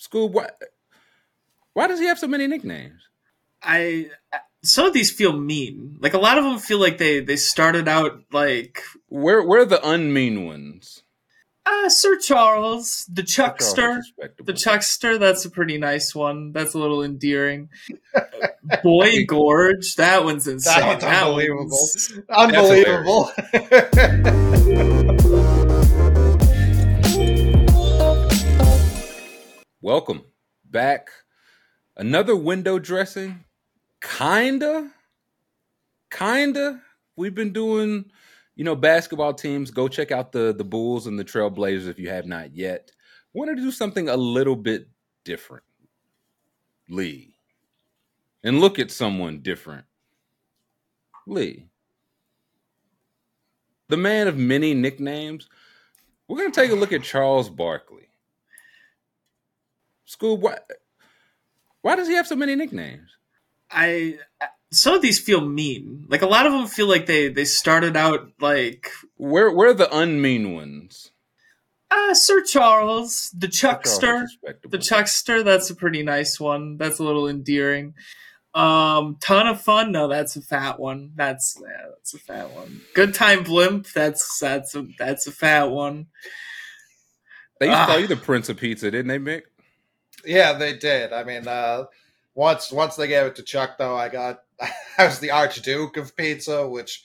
Scoob, why, why does he have so many nicknames? I some of these feel mean. Like a lot of them feel like they they started out like Where where are the unmean ones? uh, Sir Charles, the Chuckster, the Chuckster. That's a pretty nice one. That's a little endearing. Boy Gorge, that one's insane. one's unbelievable. one's- Unbelievable. Welcome back. Another window dressing. Kinda. Kinda. We've been doing, you know, basketball teams. Go check out the the Bulls and the Trailblazers if you have not yet. Wanted to do something a little bit different. Lee. And look at someone different. Lee. The man of many nicknames. We're going to take a look at Charles Barkley. Scoob, why, why does he have so many nicknames? I some of these feel mean. Like a lot of them feel like they they started out like Where where are the unmean ones? uh, Sir Charles, the Chuckster, the Chuckster. That's a pretty nice one. That's a little endearing. Um, ton of fun. No, that's a fat one. That's yeah, that's a fat one. Good time blimp. That's that's a that's a fat one. They used to call Ah. you the Prince of Pizza, didn't they, Mick? Yeah, they did. I mean, uh, once once they gave it to Chuck, though, I got I was the Archduke of pizza, which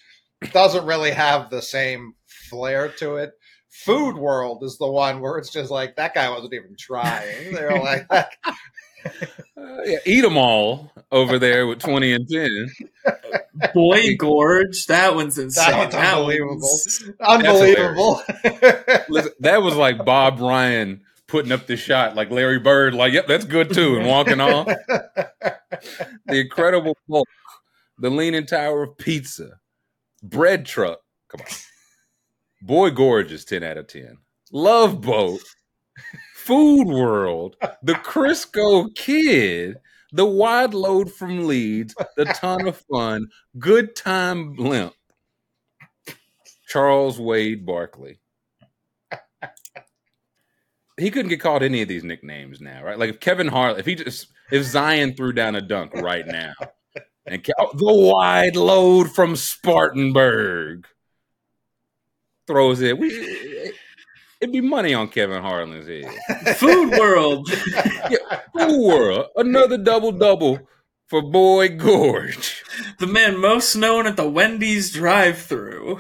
doesn't really have the same flair to it. Food World is the one where it's just like that guy wasn't even trying. They're like, Uh, yeah, eat them all over there with twenty and ten. Boy Gorge. That one's insane. one's unbelievable. one's- unbelievable. Listen, that was like Bob Ryan putting up the shot, like Larry Bird, like, yep, that's good too, and walking off. The Incredible Hulk, the Leaning Tower of Pizza, Bread Truck. Come on. Boy Gorgeous, 10 out of 10. Love Boat, Food World, The Crisco Kid, The Wide Load from Leeds, The Ton of Fun, Good Time Blimp, Charles Wade Barkley. He couldn't get called any of these nicknames now, right? Like if Kevin Harlan, if he just, if Zion threw down a dunk right now, and Ke- oh, the wide load from Spartanburg throws it, we, it'd be money on Kevin Harlan's head. Food World. Fool world, another double double for Boy Gorge. the man most known at the Wendy's drive-through.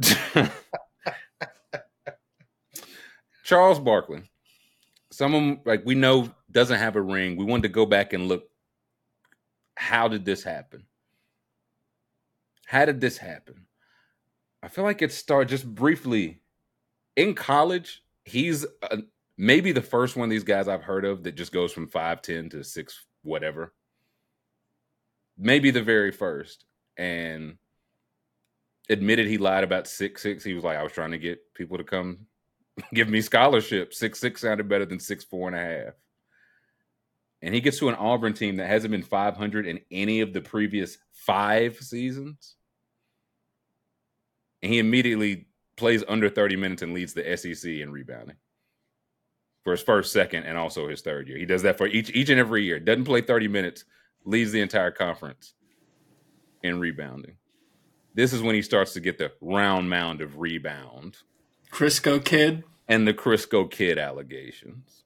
Charles Barkley. Someone like we know doesn't have a ring. We wanted to go back and look. How did this happen? How did this happen? I feel like it started just briefly in college. He's uh maybe the first one of these guys I've heard of that just goes from five ten to six whatever. Maybe the very first, and admitted he lied about six six. He was like, I was trying to get people to come give me scholarship. Six six sounded better than six four and a half. And he gets to an Auburn team that hasn't been 500 in any of the previous five seasons. And he immediately plays under 30 minutes and leads the SEC in rebounding for his first, second, and also his third year. He does that for each each and every year. Doesn't play 30 minutes, leads the entire conference in rebounding. This is when he starts to get the round mound of rebound Crisco Kid. and the Crisco Kid allegations.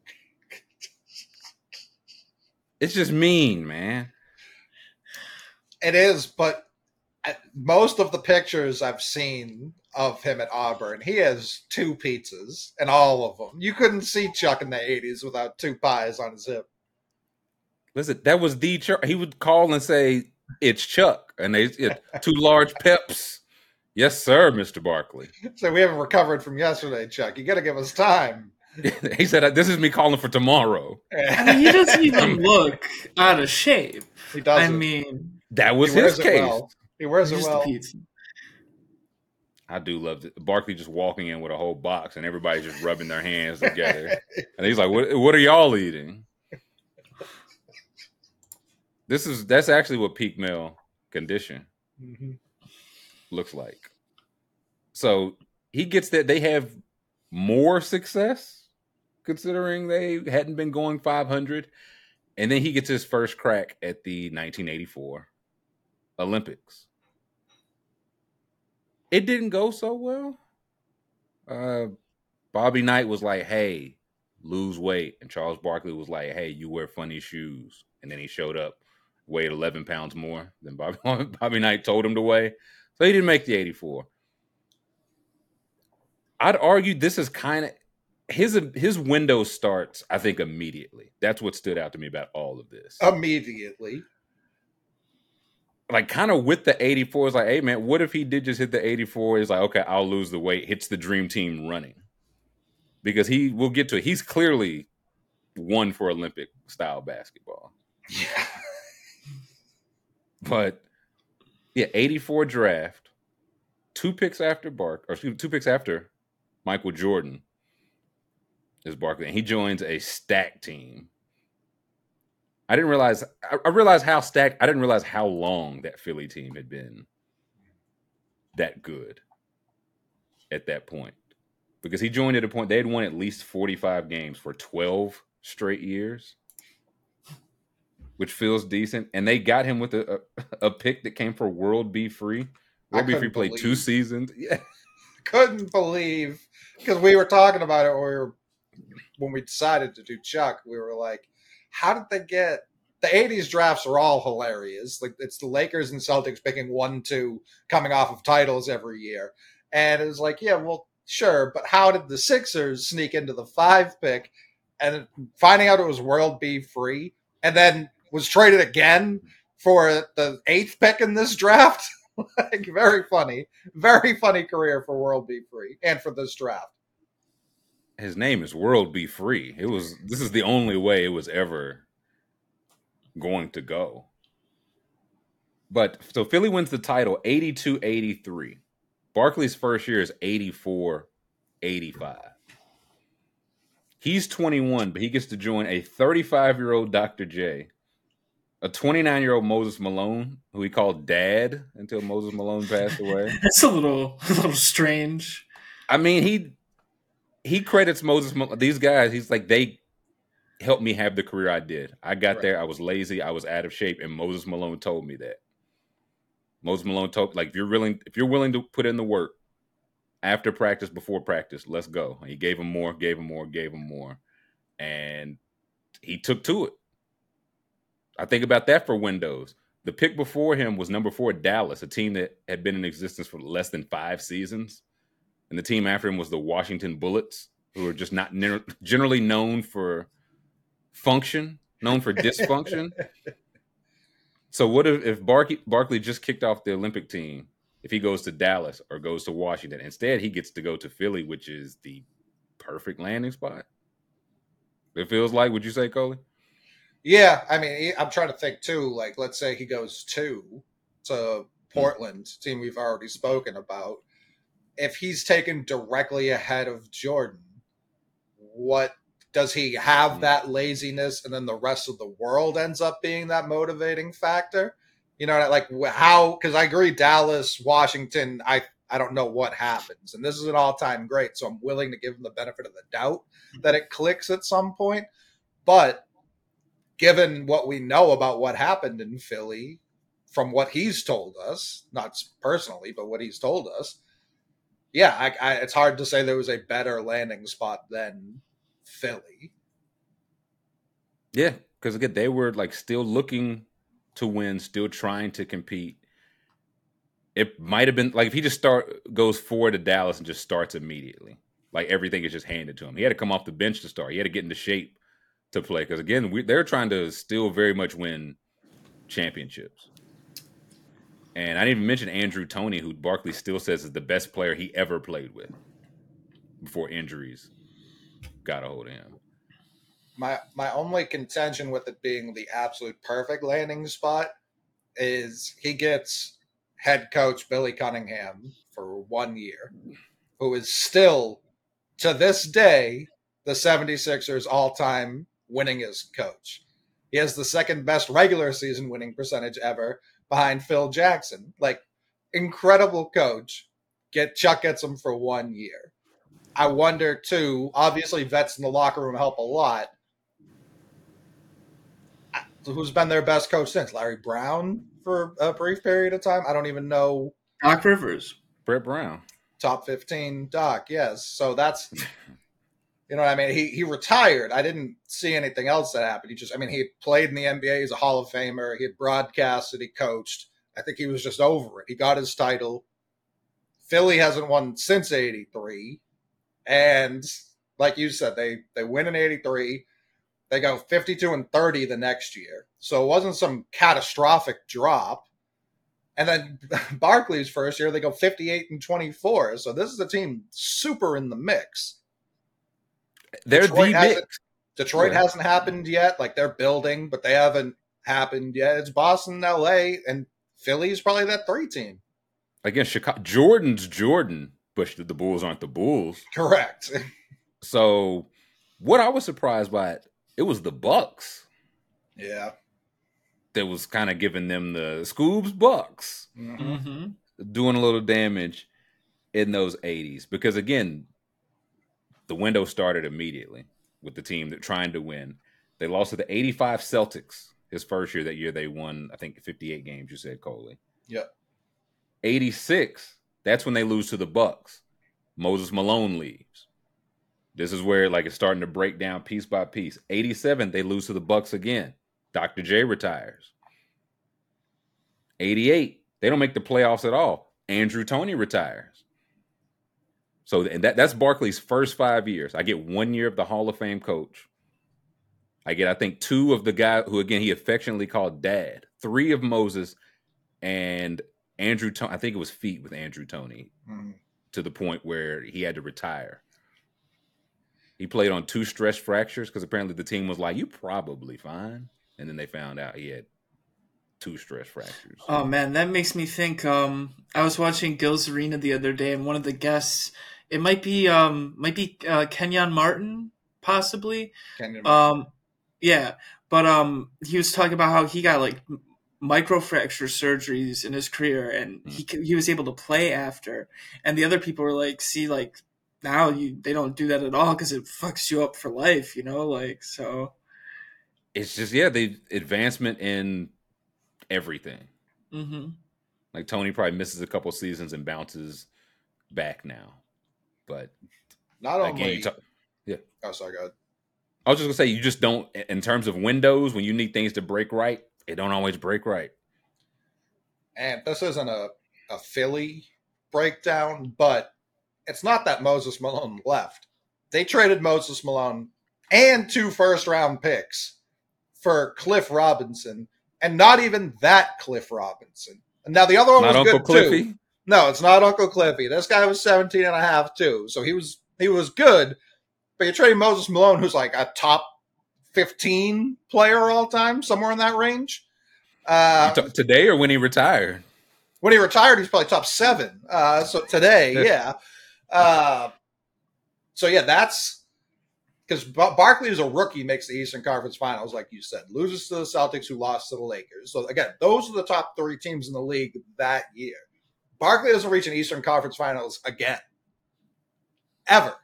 It's just mean, man. It is, but most of the pictures I've seen of him at Auburn, he has two pizzas and all of them. You couldn't see Chuck in the 80s without two pies on his hip. Listen, that was the Chuck. He would call and say, "It's Chuck," and they it, two large peps. Yes, sir, Mister Barkley. So we haven't recovered from yesterday, Chuck. You got to give us time. he said, "This is me calling for tomorrow." I mean, he doesn't even look out of shape. he does. I mean, That was he wears his it case. well. He wears it just well. the pizza. I do love it. Barkley just walking in with a whole box, and everybody's just rubbing their hands together, and he's like, "What? What are y'all eating?" This is that's actually what peak male condition Mhm. Looks like. So he gets that they have more success considering they hadn't been going 500. And then he gets his first crack at the 1984 Olympics. It didn't go so well. Uh, Bobby Knight was like, "Hey, lose weight," and Charles Barkley was like, "Hey, you wear funny shoes." And then he showed up, weighed 11 pounds more than Bobby Bobby Knight told him to weigh, so he didn't make the 84. I'd argue this is kind of his his window starts. I think immediately. That's what stood out to me about all of this. Immediately, like kind of with the 84 is like, hey man, what if he did just hit the 84? He's like, okay, I'll lose the weight, hits the dream team running. Because he will get to it. He's clearly one for Olympic style basketball. yeah, But yeah, 84 draft, two picks after Bark, or excuse me, two picks after Michael Jordan is Barkley. And he joins a stacked team. I didn't realize I, I realized how stacked I didn't realize how long that Philly team had been that good at that point. Because he joined at a point they had won at least 45 games for 12 straight years. Which feels decent. And they got him with a, a, a pick that came for World B. Free. World B. Free played two seasons. Yeah. couldn't believe because we were talking about it when we were when we decided to do Chuck. We were like, how did they get the '80s drafts? Are all hilarious. Like it's the Lakers and Celtics picking one, two, coming off of titles every year, and it was like, yeah, well, sure, but how did the Sixers sneak into the five pick and finding out it was World B. Free, and then was traded again for the eighth pick in this draft? like very funny very funny career for World B. Free and for this draft. his name is World B. Free. It was this is the only way it was ever going to go. But so Philly wins the title 82-83. Barkley's first year is 84-85. He's 21, but he gets to join a 35-year-old Dr. J, a 29-year-old Moses Malone, who he called dad until Moses Malone passed away. That's a little a little strange. I mean, he he credits Moses. These guys, he's like they helped me have the career I did. I got Right. there. I was lazy. I was out of shape, and Moses Malone told me that. Moses Malone told like if you're willing if you're willing to put in the work after practice, before practice, let's go. He gave him more, gave him more, gave him more, and he took to it. I think about that for Windows. The pick before him was number four, Dallas, a team that had been in existence for less than five seasons. And the team after him was the Washington Bullets, who are just not ne- generally known for function, known for dysfunction. so what if, if Barkley, Barkley just kicked off the Olympic team? If he goes to Dallas or goes to Washington, instead he gets to go to Philly, which is the perfect landing spot. It feels like. Would you say, Coley? Yeah, I mean, I'm trying to think too. Like, let's say he goes to to Portland, team we've already spoken about. If he's taken directly ahead of Jordan, what does he have Hmm. that laziness, and then the rest of the world ends up being that motivating factor? You know, like how? Because I agree, Dallas, Washington. I I don't know what happens, and this is an all time great, so I'm willing to give him the benefit of the doubt that it clicks at some point. But given what we know about what happened in Philly, from what he's told us, not personally, but what he's told us, yeah, I, I, it's hard to say there was a better landing spot than Philly. Yeah, because again, they were like still looking to win, still trying to compete. It might have been like if he just start goes forward to Dallas and just starts immediately, like everything is just handed to him. He had to come off the bench to start. He had to get into shape to play because again, we, they're trying to still very much win championships. And I didn't even mention Andrew Toney, who Barkley still says is the best player he ever played with before injuries got a hold of him. My my only contention with it being the absolute perfect landing spot is he gets head coach Billy Cunningham for one year, who is still to this day the 76ers all-time winningest coach. He has the second best regular season winning percentage ever behind Phil Jackson. Like incredible coach. Get Chuck gets him for one year. I wonder too. Obviously, vets in the locker room help a lot. Who's been their best coach since Larry Brown for a brief period of time? I don't even know. Doc Rivers, Brett Brown, top fifteen Doc. Yes, so that's you know what I mean. He he retired. I didn't see anything else that happened. He just I mean he played in the NBA. He's a Hall of Famer. He had broadcasted. He coached. I think he was just over it. He got his title. Philly hasn't won since '83, and like you said, they they win in '83. They go 52 and 30 the next year. So it wasn't some catastrophic drop. And then Barkley's first year, they go 58 and 24. So this is a team super in the mix. They're Detroit the hasn't- Detroit Yeah. hasn't happened yet. Like they're building, but they haven't happened yet. It's Boston, LA, and Philly's probably that three team. Again, Chicago. Jordan's Jordan, but the Bulls aren't the Bulls. Correct. So, what I was surprised by, it it was the Bucks yeah. that was kind of giving them the Scoobs Bucks Mhm. mm-hmm. doing a little damage in those 80s. Because again, the window started immediately with the team that trying to win. They lost to the 85 Celtics his first year. That year they won, I think, 58 games. You said Coley. Yep. 86. That's when they lose to the Bucks. Moses Malone leaves. This is where like it's starting to break down piece by piece. 87, they lose to the Bucks again. Dr. J retires. 88, they don't make the playoffs at all. Andrew Toney retires. So and that, that's Barkley's first five years. I get one year of the Hall of Fame coach. I get, I think, two of the guy who again he affectionately called dad, three of Moses, and Andrew Toney. I think it was feet with Andrew Toney Mhm. to the point where he had to retire. He played on two stress fractures because apparently the team was like, "You probably fine," and then they found out he had two stress fractures. Oh man, that makes me think. Um, I was watching Gil's Arena the other day, and one of the guests, it might be, um, might be uh, Kenyon Martin, possibly. Can you Um, yeah, but um, he was talking about how he got like microfracture surgeries in his career, and he he was able to play after. And the other people were like, "See, like now you they don't do that at all because it fucks you up for life," you know, like so. It's just yeah, the advancement in everything. hmm Like Toney probably misses a couple seasons and bounces back now, but not only. talk, oh, sorry, go ahead. I was just gonna say you just don't in terms of windows when you need things to break right, it don't always break right. And this isn't a, a Philly breakdown, but it's not that Moses Malone left. They traded Moses Malone and two first round picks for Cliff Robinson, and not even that Cliff Robinson. And now the other one Not was Uncle good Cliffy. too. No, it's not Uncle Cliffy. This guy was 17 and a half too. So he was he was good. But you're trading Moses Malone, who's like a top 15 player all time, somewhere in that range. Uh, t- today or when he retired? when he retired, he's probably top seven. Uh, so today, yeah. Uh, so yeah, that's because Barkley is a rookie, makes the Eastern Conference Finals, like you said, loses to the Celtics, who lost to the Lakers. So again, those are the top three teams in the league that year. Barkley doesn't reach an Eastern Conference Finals again, ever.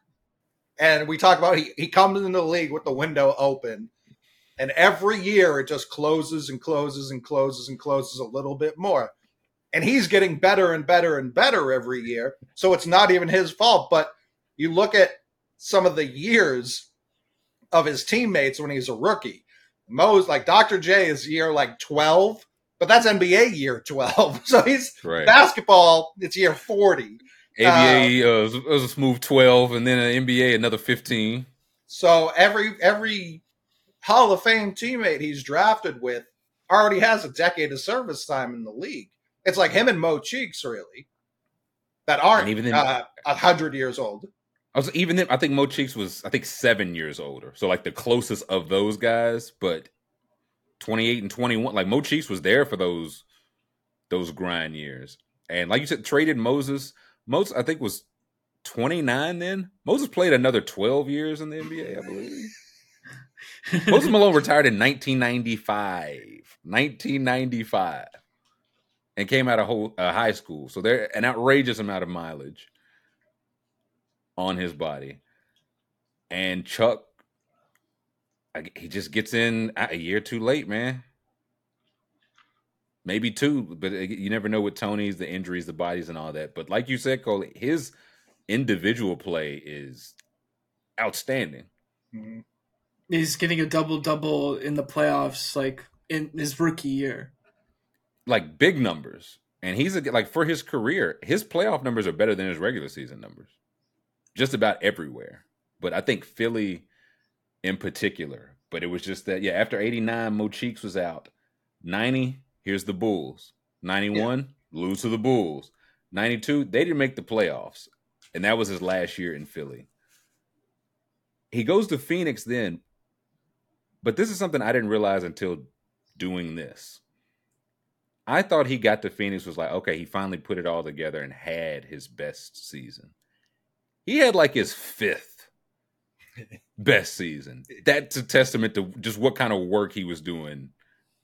And we talk about he, he comes into the league with the window open, and every year it just closes and closes and closes and closes a little bit more and he's getting better and better and better every year. So it's not even his fault. But you look at some of the years of his teammates when he's a rookie. Mo's like Dr. J is year like 12, but that's NBA year 12. So he's Right. basketball, it's year 40. ABA uh, was, was a smooth twelve, and then an NBA another fifteen. So every every Hall of Fame teammate he's drafted with already has a decade of service time in the league. It's like him and Mo Cheeks, really, that aren't And even then- uh, a hundred years old. I was even then. I think Mo Cheeks was I think seven years older, so like the closest of those guys. But twenty eight and twenty one, like Mo Cheeks was there for those those grind years. And like you said, traded Moses. Moses I think was twenty nine then. Moses played another twelve years in the NBA, I believe. Moses Malone retired in 1995. 1995. And came out of whole, uh, high school. So they're an outrageous amount of mileage. on his body. And Chuck, he just gets in a year too late, man. Maybe two, but uh, you never know with Toney's, the injuries, the bodies, and all that. But like you said, Cole, his individual play is outstanding. Mm-hmm. He's getting a double double in the playoffs, like in his rookie year. Like big numbers. And he's a, like for his career, his playoff numbers are better than his regular season numbers, just about everywhere. But I think Philly, in particular, but it was just that yeah. After eighty nine, Mo Cheeks was out. Ninety, here's the Bulls. Ninety one, yeah. lose to the Bulls. Ninety two, they didn't make the playoffs, and that was his last year in Philly. He goes to Phoenix then, but this is something I didn't realize until doing this. I thought he got to Phoenix was like, okay, he finally put it all together and had his best season. He had like his fifth best season. That's a testament to just what kind of work he was doing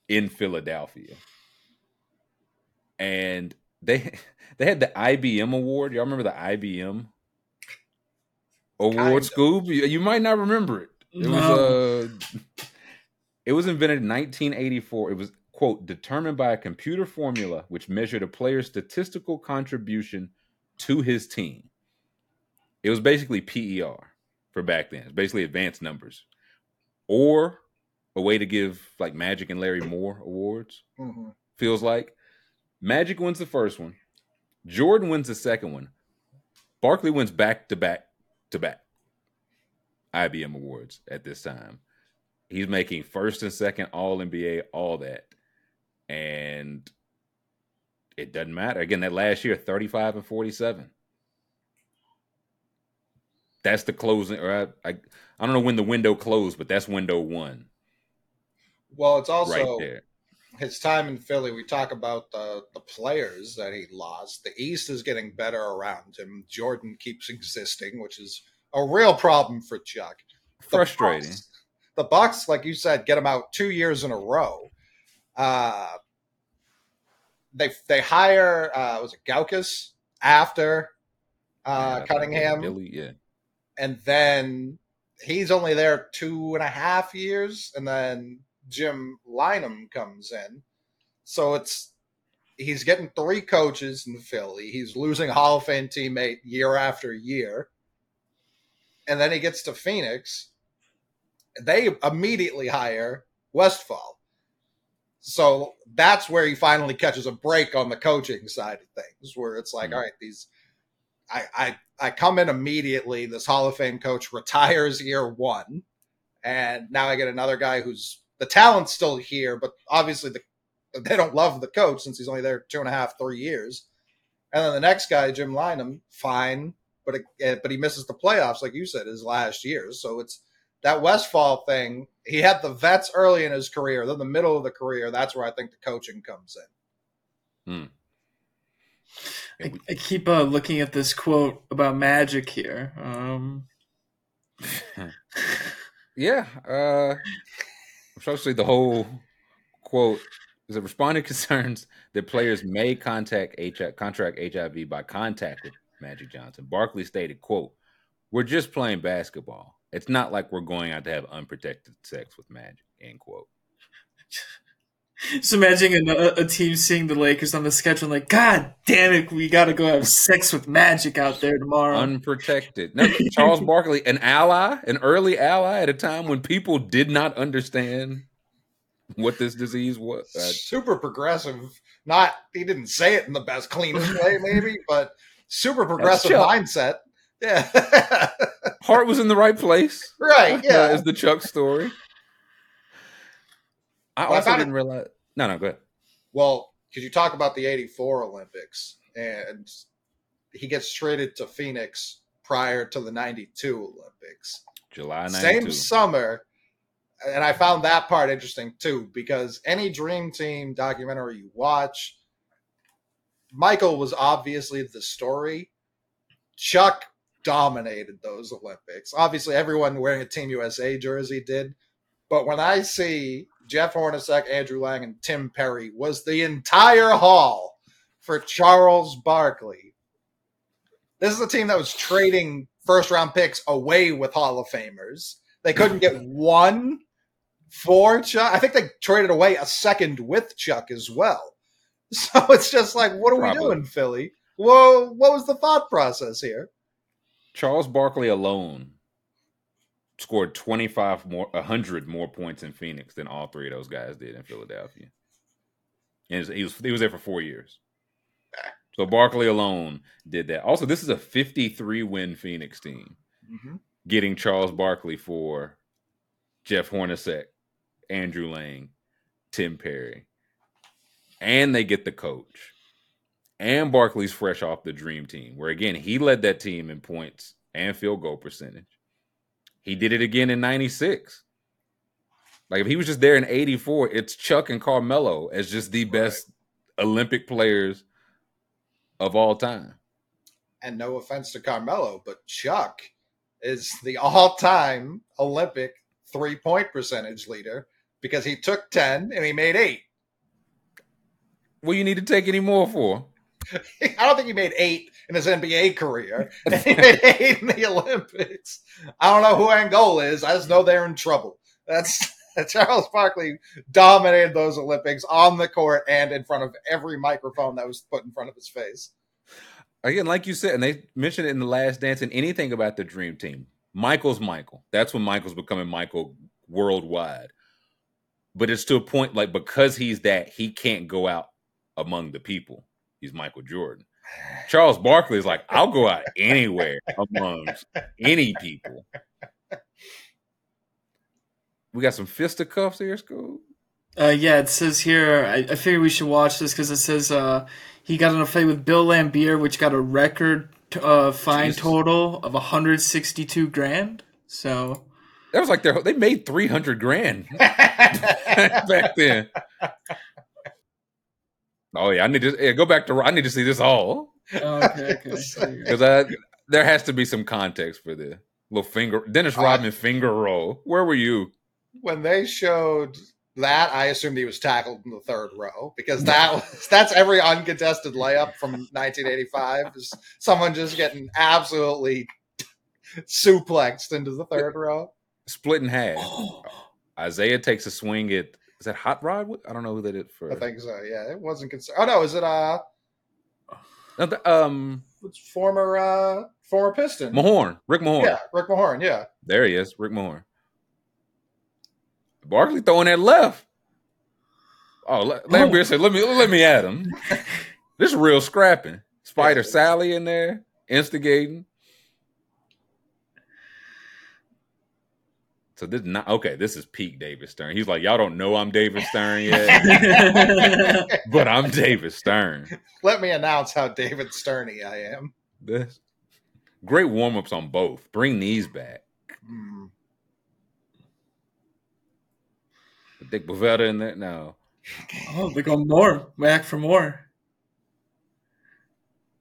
in Philadelphia. And they they had the IBM award. Y'all remember the IBM award, Scoob? You, you might not remember it. It no. was uh it was invented in 1984. It was quote, determined by a computer formula which measured a player's statistical contribution to his team. It was basically PER for back then. It's basically advanced numbers. Or a way to give like Magic and Larry Moore awards. Mm-hmm. Feels like Magic wins the first one, Jordan wins the second one, Barkley wins back to back to back IBM awards at this time. He's making first and second All NBA, all that and it doesn't matter. Again, that last year, 35 and 47. That's the closing, or I, I, I don't know when the window closed, but that's window one. Well, it's also right his time in Philly. We talk about the the players that he lost. The East is getting better around him. Jordan keeps existing, which is a real problem for Chuck. The Frustrating. Bucks, the Bucks, like you said, get him out two years in a row. Uh, they they hire uh, was it Guokas after uh, yeah, Cunningham, Billy, yeah, and then he's only there two and a half years, and then Jim Lynam comes in, so it's he's getting three coaches in Philly. He's losing Hall of Fame teammate year after year, and then he gets to Phoenix. They immediately hire Westphal. so that's where he finally catches a break on the coaching side of things, where it's like, mm-hmm. all right, these I, I I come in immediately. This Hall of Fame coach retires year one, and now I get another guy who's the talent's still here, but obviously the they don't love the coach since he's only there two and a half, three years. And then the next guy, Jim Lynam, fine, but it, but he misses the playoffs, like you said, his last year. So it's that Westphal thing, he had the vets early in his career. Then the middle of the career, that's where I think the coaching comes in. Hmm. I, I, keep uh, looking at this quote about magic here. Um... yeah, uh, especially the whole quote is it responding concerns that players may contact HIV, contract HIV by contact with Magic Johnson. Barkley stated, "quote We're just playing basketball. It's not like we're going out to have unprotected sex with Magic. End quote. Just imagine a, a, team seeing the Lakers on the schedule, like, God damn it, we got to go have sex with Magic out there tomorrow. Unprotected. No, Charles Barkley, an ally, an early ally at a time when people did not understand what this disease was. Uh, super progressive. Not he didn't say it in the best, cleanest way, maybe, but super progressive mindset. Yeah. Heart was in the right place. Right. Yeah. That is the Chuck story. I also didn't it, realize. No, no, go ahead. Well, because you talk about the 84 Olympics and he gets traded to Phoenix prior to the 92 Olympics. July 92. Same summer. And I found that part interesting too, because any Dream Team documentary you watch, Michael was obviously the story. Chuck dominated those Olympics. Obviously, everyone wearing a Team USA jersey did. But when I see Jeff Hornacek, Andrew Lang, and Tim Perry was the entire haul for Charles Barkley. This is a team that was trading first round picks away with Hall of Famers. They couldn't get one for Chuck. I think they traded away a second with Chuck as well. So it's just like, what are Probably. we doing, Philly? Whoa, what was the thought process here? Charles Barkley alone scored 25 more 100 more points in Phoenix than all three of those guys did in Philadelphia. And he was he was there for 4 years. So Barkley alone did that. Also, this is a 53 win Phoenix team mm-hmm. getting Charles Barkley for Jeff Hornacek, Andrew Lang, Tim Perry. And they get the coach. And Barkley's fresh off the dream team, where again, he led that team in points and field goal percentage. He did it again in 96. Like if he was just there in 84, it's Chuck and Carmelo as just the best Olympic players of all time. And no offense to Carmelo, but Chuck is the all-time Olympic three-point percentage leader because he took 10 and he made 8. What do you need to take any more for? I don't think he made 8 in his NBA career. He made 8 in the Olympics. I don't know who Angola is. I just know they're in trouble. That's Charles Barkley dominated those Olympics on the court and in front of every microphone that was put in front of his face. Again, like you said, and they mentioned it in the last dance and anything about the dream team. Michael's Michael. That's when Michael's becoming Michael worldwide. But it's to a point like because he's that, he can't go out among the people. He's Michael Jordan. Charles Barkley is like, I'll go out anywhere amongst any people. We got some fisticuffs here, school. Uh, yeah, it says here. I, I figure we should watch this because it says uh, he got in a fight with Bill Laimbeer, which got a record uh, fine Jesus. total of 162 grand. So That was like their they made three hundred grand back then. Oh yeah, I need to yeah, go back to I need to see this all oh, okay, okay. There because I there has to be some context for this little finger Dennis Uh, Rodman finger roll. Where were you? when they showed that, I assumed he was tackled in the third row because that was that's every uncontested layup from 1985 is someone just getting absolutely suplexed into the third row. Split in half. Isiah takes a swing at is that Hot Rod? I don't know who they did for. I think so. Yeah, it wasn't concerned. Oh no, is it uh No, the- um former uh former Piston? Mahorn, Rick Mahorn. Yeah, Rick Mahorn. Yeah, There he is, Rick Mahorn. Barkley throwing that left. Oh, La- Laimbeer said, "Let me let me at him." this is real scrapping. Spider Yeah. Salley in there instigating. So this not okay. This is peak David Stern. He's like, y'all don't know I'm David Stern yet, but I'm David Stern. let me announce how David Sterny I am. This great warm ups on both. Bring these back. Hmm. Dick Bavetta in there. No, oh, they go more back for more.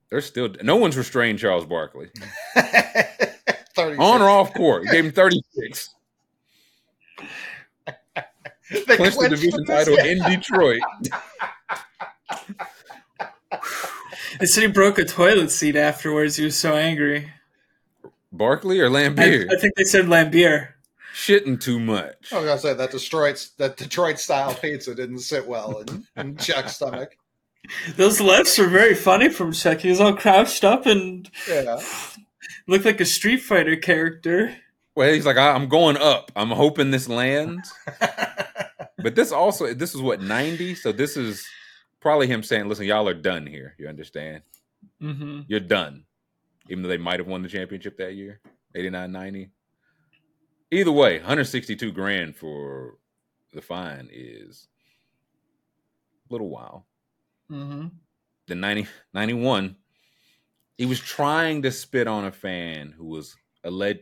they're still. No one's restrained Charles Barkley. On or off court. He gave him 36. They Clinched the division this- title in Detroit. They said he broke a toilet seat afterwards. He was so angry. Barkley or I, Laimbeer? I think they said Laimbeer. Shitting too much. I was gonna say that Detroit that Detroit style pizza didn't sit well in, in Chuck's stomach. Those lefts were very funny from Chuck. He was all crouched up and Yeah. looked like a Street Fighter character. Well, he's like, I- I'm going up. I'm hoping this lands. But this also, this is what, 90? So this is probably him saying, listen, y'all are done here. You understand? Mm-hmm. You're done. Even though they might have won the championship that year, 89 90. Either way, 162 grand for the fine is a little while. Mm-hmm. the 90, 91, he was trying to spit on a fan who was alleged,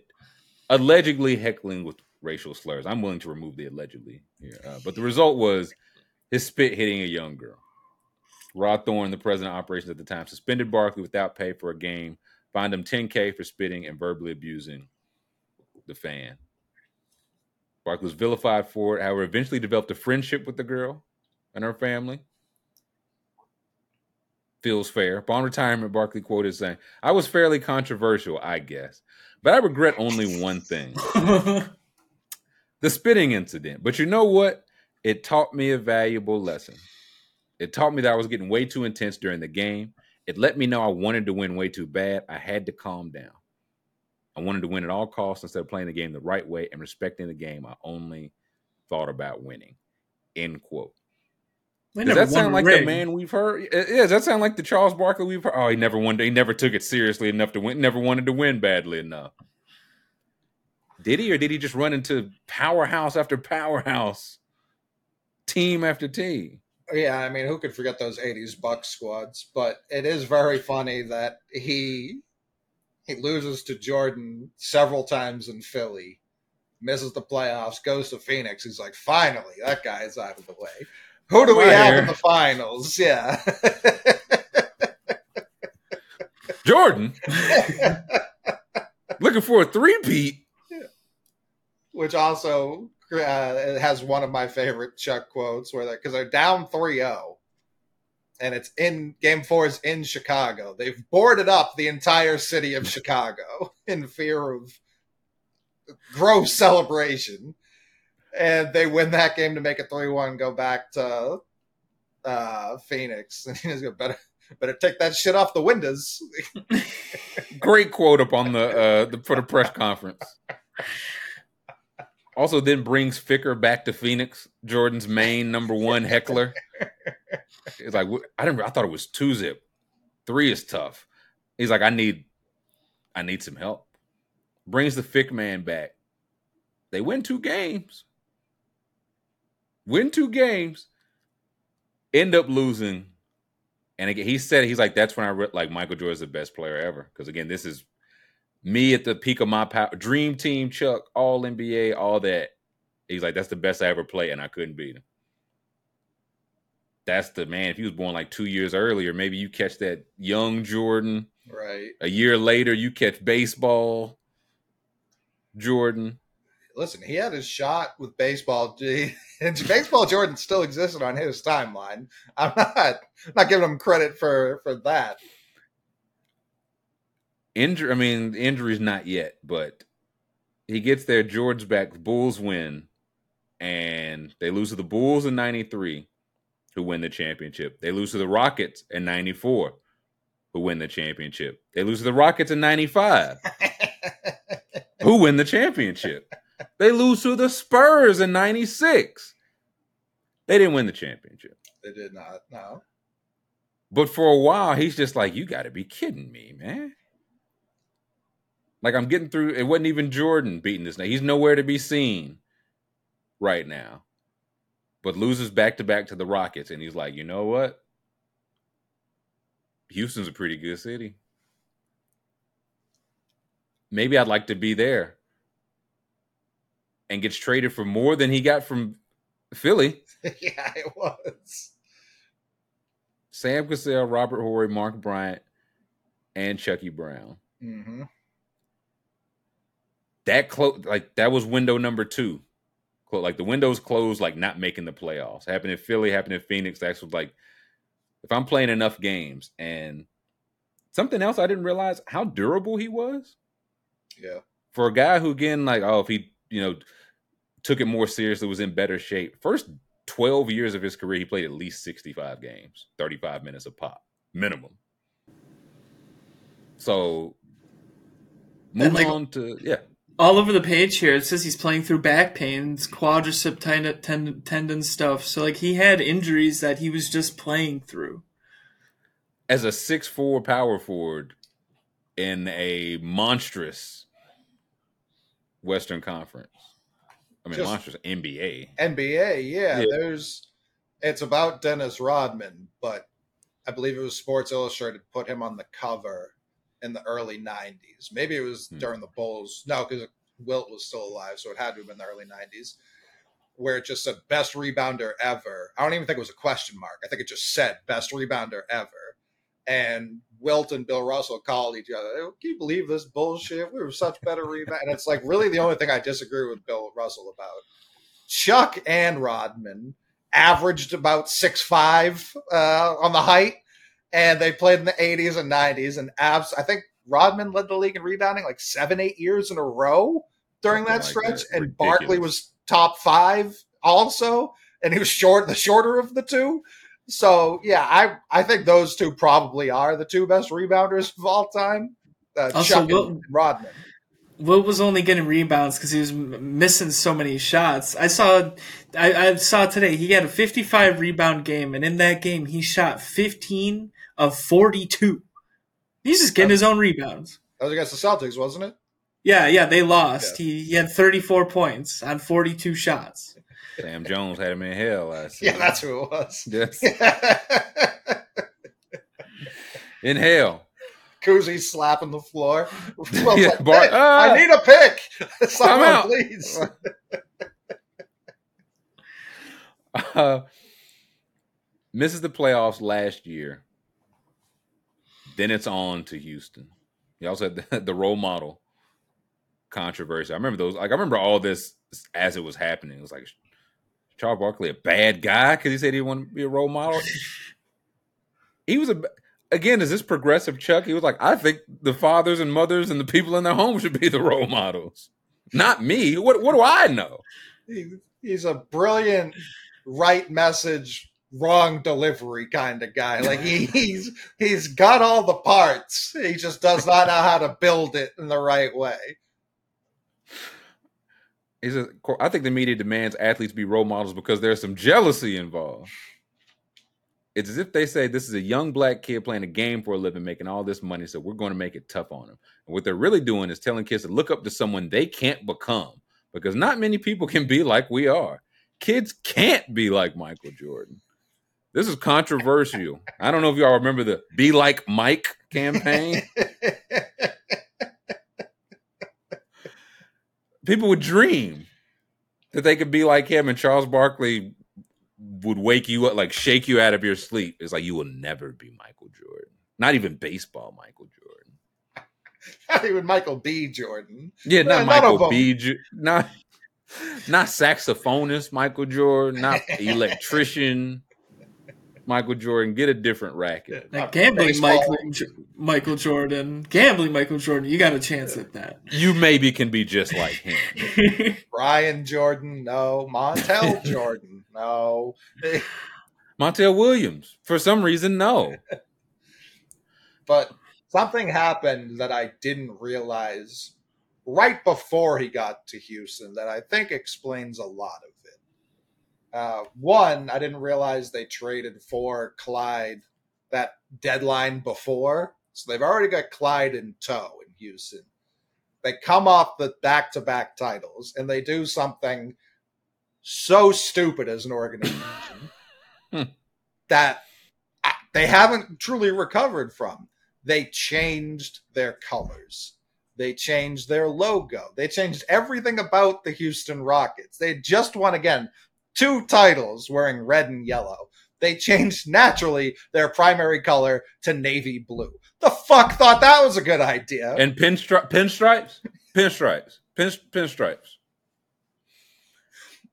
allegedly heckling with racial slurs. I'm willing to remove the allegedly here. Uh, but the result was his spit hitting a young girl. Rod Thorn, the president of operations at the time, suspended Barkley without pay for a game, fined him 10K for spitting and verbally abusing the fan. Barkley was vilified for it, however, eventually developed a friendship with the girl and her family feels fair. Upon retirement, Barkley quoted saying, I was fairly controversial, I guess, But I regret only one thing the spitting incident. But you know what? It taught me a valuable lesson. It taught me that I was getting way too intense during the game. It let me know I wanted to win way too bad. I had to calm down. I wanted to win at all costs instead of playing the game the right way and respecting the game. I only thought about winning. End quote. We Does that sound like ring. the man we've heard? Uh, yeah, does that sound like the Charles Barkley we've heard? Oh, he never won. He never took it seriously enough to win. Never wanted to win badly enough. Did he, or did he just run into powerhouse after powerhouse, team after team? Yeah, I mean, who could forget those '80s Bucks squads? But it is very funny that he he loses to Jordan several times in Philly, misses the playoffs, goes to Phoenix. He's like, finally, that guy's out of the way. Who do we Right have here. in the finals? Yeah. Jordan looking for a three-peat. Which also uh, has one of my favorite Chuck quotes where they because they're down 3-0 and it's in game four is in Chicago. They've boarded up the entire city of Chicago in fear of gross celebration. And they win that game to make it 3-1, go back to uh, Phoenix. And he's going better better take that shit off the windows. Great quote up on the uh the, for the press conference. Also, then brings Ficker back to Phoenix, Jordan's main number one heckler. It's like I didn't. I thought it was two zip. Three is tough. He's like, I need, I need some help. Brings the Fick man back. They win two games. Win two games. End up losing. And again, he said he's like that's when I re- like Michael Jordan's the best player ever because again, this is me at the peak of my power. Dream team, Chuck, all NBA, all that. He's like that's the best I ever played, and I couldn't beat him. That's the man. If he was born like two years earlier, maybe you catch that young Jordan. Right. A year later, you catch baseball, Jordan. listen, he had his shot with baseball. Baseball Jordan still existed on his timeline. I'm not not giving him credit for for that. Injury. I mean, injuries not yet, but he gets there. George back. Bulls win, and they lose to the Bulls in '93, who win the championship. They lose to the Rockets in '94, who win the championship. They lose to the Rockets in '95, who win the championship. They lose to the Spurs in '96. They didn't win the championship. they did not. No. But for a while, he's just like, you got to be kidding me, man. Like, I'm getting through. It wasn't even Jordan beating this. Now, he's nowhere to be seen right now. But loses back to back to the Rockets. And he's like, you know what? Houston's a pretty good city. Maybe I'd like to be there. And gets traded for more than he got from Philly. yeah, it was. Sam Cassell, Robert Horry, Mark Bryant, and Chucky Brown. hmm That close, like that was window number two. Like the windows closed, like not making the playoffs. Happened in Philly, happened in Phoenix. That's what like if I'm playing enough games and something else I didn't realize how durable he was Yeah. for a guy who again like oh if he you know took it more seriously was in better shape. First 12 years of his career he played at least 65 games, 35 minutes a pop minimum. So moving like- on to yeah. All over the page here, it says he's playing through back pains, quadricep tendon, tendon, tendon stuff. So, like, he had injuries that he was just playing through. as a six four power forward in a monstrous Western Conference. I mean, Just- monstrous NBA. NBA, yeah, Yeah. There's it's about Dennis Rodman, but I believe it was Sports Illustrated put him on the cover in the early '90s. Maybe it was Hmm. during the Bulls. No, because Wilt was still alive, so it had to have been the early '90s. Where it just said best rebounder ever. I don't even think it was a question mark. I think it just said best rebounder ever. And Wilt and Bill Russell called each other. "Oh, Can you believe this bullshit? We were such better rebound. And it's like really the only thing I disagree with Bill Russell about. Chuck and Rodman averaged about six five uh, on the height, and they played in the eighties and nineties. And abs, I think Rodman led the league in rebounding like seven, eight years in a row during Something that like stretch, that. and Barkley was top five also, and he was short, the shorter of the two. So yeah, I I think those two probably are the two best rebounders of all time, uh, Also, Chuck Will- and Rodman. Will was only getting rebounds because he was m- missing so many shots. I saw, I, I saw today he had a 55 rebound game, and in that game he shot 15 of 42. He's just getting his own rebounds. That was against the Celtics, wasn't it? Yeah, yeah, they lost. He, he had 34 points on 42 shots. Sam Jones had him in hell last Yeah, that's who it was. Yes. in hell. Kuzi slapping the floor. Will's Yeah, like, Bart- "Pick! ah! I need a pick. Someone, out. please. Uh, misses the playoffs last year. Then it's on to Houston. You also had the, the role model controversy. I remember those. Like I remember all this as it was happening. It was like Charles Barkley a bad guy because he said he wanted to be a role model. he was a again. Is this progressive Chuck? He was like, I think the fathers and mothers and the people in their home should be the role models, not me. What What do I know? He- he's a brilliant right message wrong delivery kind of guy like he, he's he's got all the parts he just does not know how to build it in the right way He says, I think the media demands athletes be role models because there's some jealousy involved. It's as if they say this is a young black kid playing a game for a living, making all this money, so we're going to make it tough on him. And what they're really doing is telling kids to look up to someone they can't become because not many people can be like we are. Kids can't be like Michael Jordan. This is controversial. I don't know if y'all remember the Be Like Mike campaign. people would dream that they could be like him, and Charles Barkley would wake you up, like shake you out of your sleep. It's like you will never be Michael Jordan, not even baseball Michael Jordan. not even michael b jordan Yeah, not none Michael. B. Ju- not not saxophonist Michael Jordan, not electrician Michael Jordan. Get a different racket. That Not gambling. Michael, Michael Jordan, gambling Michael Jordan, you got a chance at that. You maybe can be just like him. brian jordan no montel jordan no Montel Williams, for some reason, no. but something happened that I didn't realize right before he got to Houston that I think explains a lot of it. Uh, one, I didn't realize they traded for Clyde that deadline before, so they've already got Clyde in tow in Houston. They come off the back-to-back titles and they do something so stupid as an organization Hmm. that they haven't truly recovered from they changed their colors. They changed their logo. They changed everything about the Houston Rockets. They just won again two titles wearing red and yellow. They changed naturally their primary color to navy blue. The fuck thought that was a good idea? And pinstri- pinstripes, pinstripes, pin- pinstripes.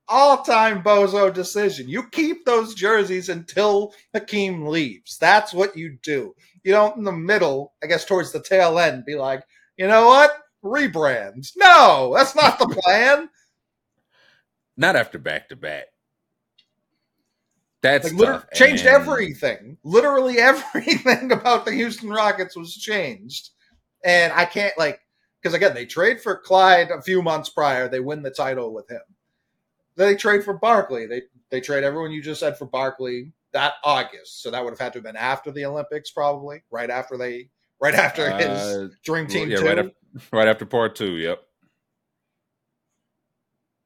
All time bozo decision. You keep those jerseys until Hakeem leaves. That's what you do. You don't, in the middle, I guess towards the tail end, be like, you know what? Rebrand. No, that's not the plan. Not after back to back. That's Like, tough. changed And everything. Literally everything about the Houston Rockets was changed. And I can't, like, because again, they trade for Clyde a few months prior. They win the title with him. They trade for Barkley. They they trade everyone you just said for Barkley that August. So that would have had to have been after the Olympics, probably right after they, right after his Uh, Dream Team yeah, two. right after, right after part two. Yep.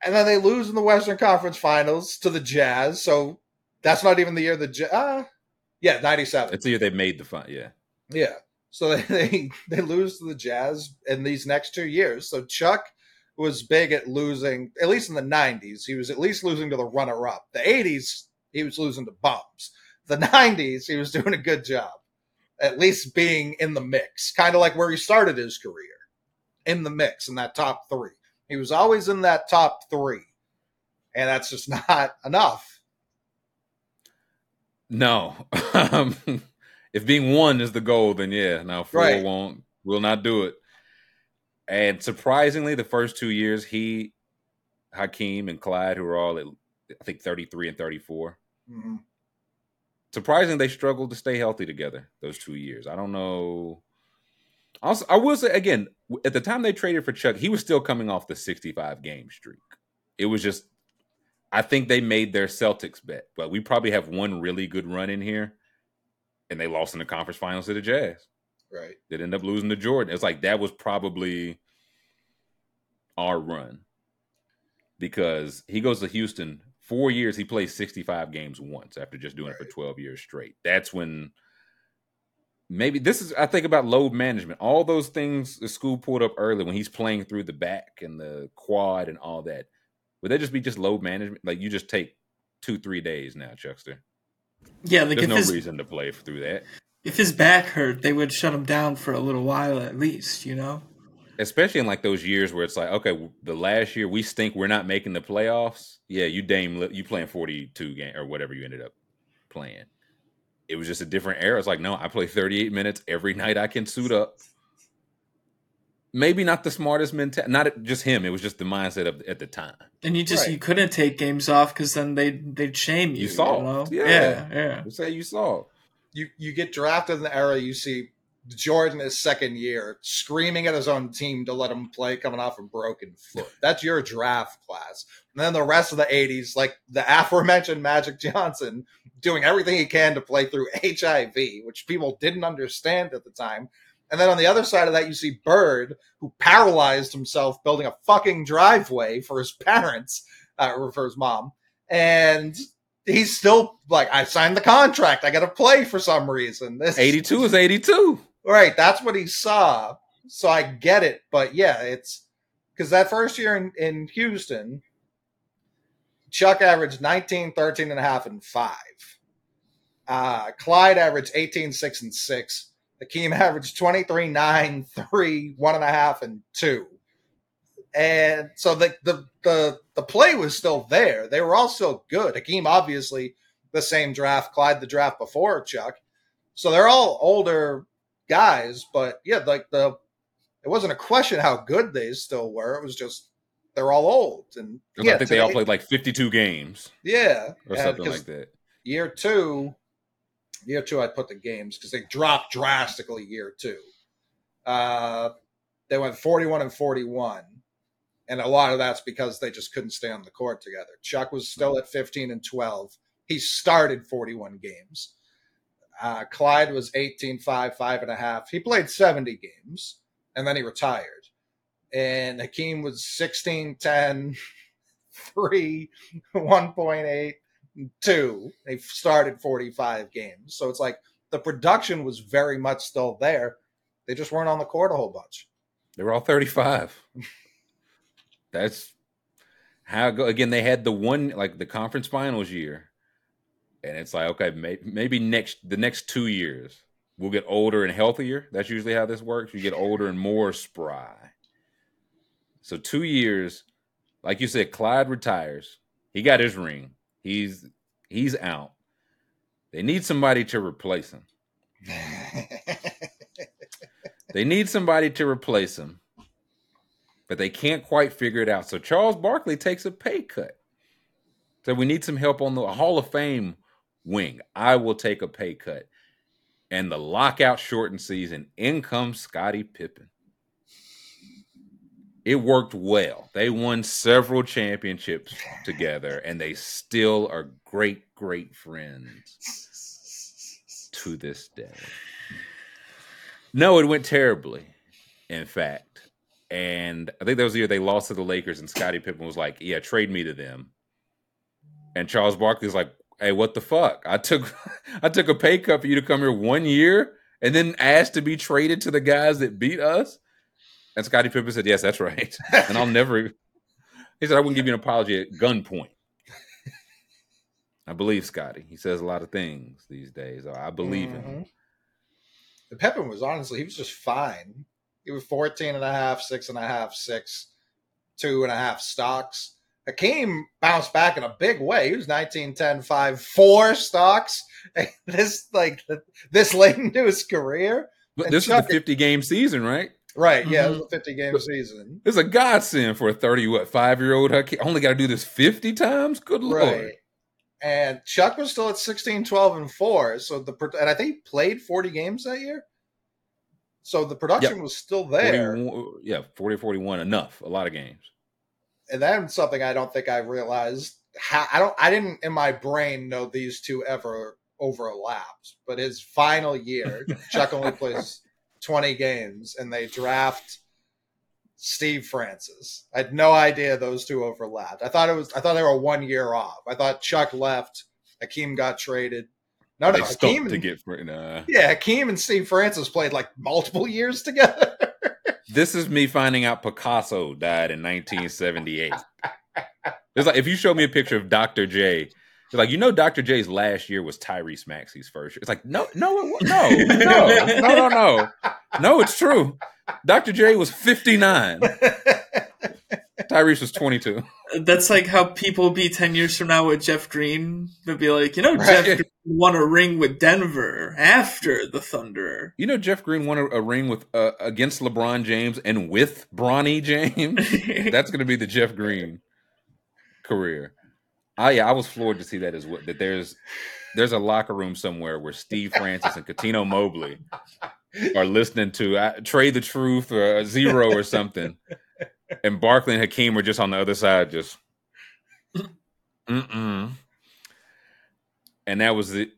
And then they lose in the Western Conference Finals to the Jazz. So that's not even the year the Jazz. Ah, yeah, ninety seven. It's the year they made the fun. Yeah. Yeah. So they, they they lose to the Jazz in these next two years. So Chuck was big at losing, at least in the '90s. He was at least losing to the runner-up. The '80s, he was losing to bums. The '90s, he was doing a good job, at least being in the mix, kind of like where he started his career, in the mix in that top three. He was always in that top three, and that's just not enough. No. Um, if being one is the goal, then yeah. Now four Right. won't. Will not do it. And surprisingly, the first two years, he, Hakeem, and Clyde, who are all at I think 33 and 34. Mhm. Surprisingly, they struggled to stay healthy together those two years. I don't know. Also, I will say again, at the time they traded for Chuck, he was still coming off the 65 game streak. It was just, I think they made their Celtics bet, but we probably have one really good run in here, and they lost in the conference finals to the Jazz. Right. They end up losing to Jordan. It's like that was probably our run because he goes to Houston four years. He plays 65 games once after just doing it for 12 years straight. That's when maybe this is, I think about load management. All those things the school pulled up early when he's playing through the back and the quad and all that. Would that just be just load management? Like you just take two, three days now, Chuckster. Yeah, like There's no his reason to play through that. if his back hurt, they would shut him down for a little while at least. You know. especially in like those years where it's like, okay, the last year we stink, we're not making the playoffs. Yeah, you Dame, you playing forty two game or whatever you ended up playing. It was just a different era. It's like, no, I play thirty eight minutes every night. I can suit up. Maybe not the smartest mentality, not just him. It was just the mindset of at the time. And you just Right. you couldn't take games off because then they they'd shame you. You saw, know? yeah. yeah, yeah. Let's say you saw. You you get drafted in the era you see Jordan his second year screaming at his own team to let him play coming off a broken foot. That's your draft class. And then the rest of the 80s, like the aforementioned Magic Johnson, doing everything he can to play through HIV, which people didn't understand at the time. And then on the other side of that, you see Bird, who paralyzed himself building a fucking driveway for his parents, uh, or for his mom. And he's still like, I signed the contract. I got to play for some reason. This Eighty two is eighty two. Right, that's what he saw. So I get it, but yeah, it's because that first year in, in Houston, Chuck averaged 19, 13 and a half, and five. Uh, Clyde averaged 18, 6, and 6. Hakeem averaged 23, 9, 3, 1.5, and 2. And so the, the the the play was still there. They were all still good. Hakeem obviously the same draft, Clyde the draft before Chuck. So they're all older guys, but yeah, like the it wasn't a question how good they still were. It was just they're all old and yeah, I think they all played like fifty two games Yeah, or something like that. Year two, year two, I put the games because they dropped drastically. Year two, uh, they went forty-one and forty-one, and a lot of that's because they just couldn't stay on the court together. Chuck was still at fifteen and twelve. He started forty-one games. Uh, Clyde was 18, 5, 5 and a half. He played 70 games and then he retired. And Hakeem was 16, 10, 3, 1.8, 2. They started 45 games. So it's like the production was very much still there. They just weren't on the court a whole bunch. They were all 35. That's how. Again, they had the one like the conference finals year, and it's like okay, may, maybe next the next two years we'll get older and healthier. That's usually how this works. You get older and more spry. So two years, like you said, Clyde retires. He got his ring. He's he's out. They need somebody to replace him. They need somebody to replace him, but they can't quite figure it out. So Charles Barkley takes a pay cut. So we need some help on the Hall of Fame wing. I will take a pay cut. And the lockout shortened season, in comes Scottie Pippen. It worked well. They won several championships together, and they still are great, great friends to this day. No, it went terribly, in fact. And I think that was the year they lost to the Lakers, and Scottie Pippen was like, Yeah, trade me to them. And Charles Barkley's like, Hey, what the fuck? I took I took a pay cut for you to come here one year and then asked to be traded to the guys that beat us. And Scottie Pippen said, Yes, that's right. And I'll never he said, I wouldn't give you an apology at gunpoint. I believe Scotty. He says a lot of things these days. I believe him. Mhm. The Pippen was honestly, he was just fine. He was 14 and a half, six and a half, six, two and a half stocks. Hakeem bounced back in a big way. He was 19, 10, 5, four stocks. This, like, this late into his career. But this Chuck- is the 50 game season, right? Right, yeah, it Mhm. was a 50 game season. It's a godsend for a 30, what, five year old. Hockey only got to do this 50 times? Good lord. Right. And Chuck was still at 16, 12, and 4. So the and I think he played 40 games that year. So the production was still there. 41 yeah, 40 41, enough. A lot of games. And that's something I don't think I realized. How, I don't I didn't in my brain know these two ever overlapped. But his final year, Chuck only plays 20 games and they draft Steve Francis. I had no idea those two overlapped. I thought it was I thought they were one year off. I thought Chuck left, Hakeem got traded. No, no, they and, to get for nah. yeah, Hakeem and Steve Francis played like multiple years together. This is me finding out Picasso died in 1978. It's like if you show me a picture of Dr. J, it's like you know Dr. J's last year was Tyrese Maxey's first year. It's like no, no, no, no, no, no, no, no. It's true. Dr. J was 59. Tyrese was 22. That's like how people be ten years from now with Jeff Green. They'll be like, you know, Right. Jeff Green won a ring with Denver after the Thunder. You know Jeff Green won a, a ring with uh, against LeBron James and with Bronny James. That's going to be the Jeff Green career. I yeah, I was floored to see that as well. That there's there's a locker room somewhere where Steve Francis and Cuttino Mobley are listening to uh, Trae tha Truth or uh, Z-Ro or something, and Barkley and Hakeem were just on the other side, just mm and that was the.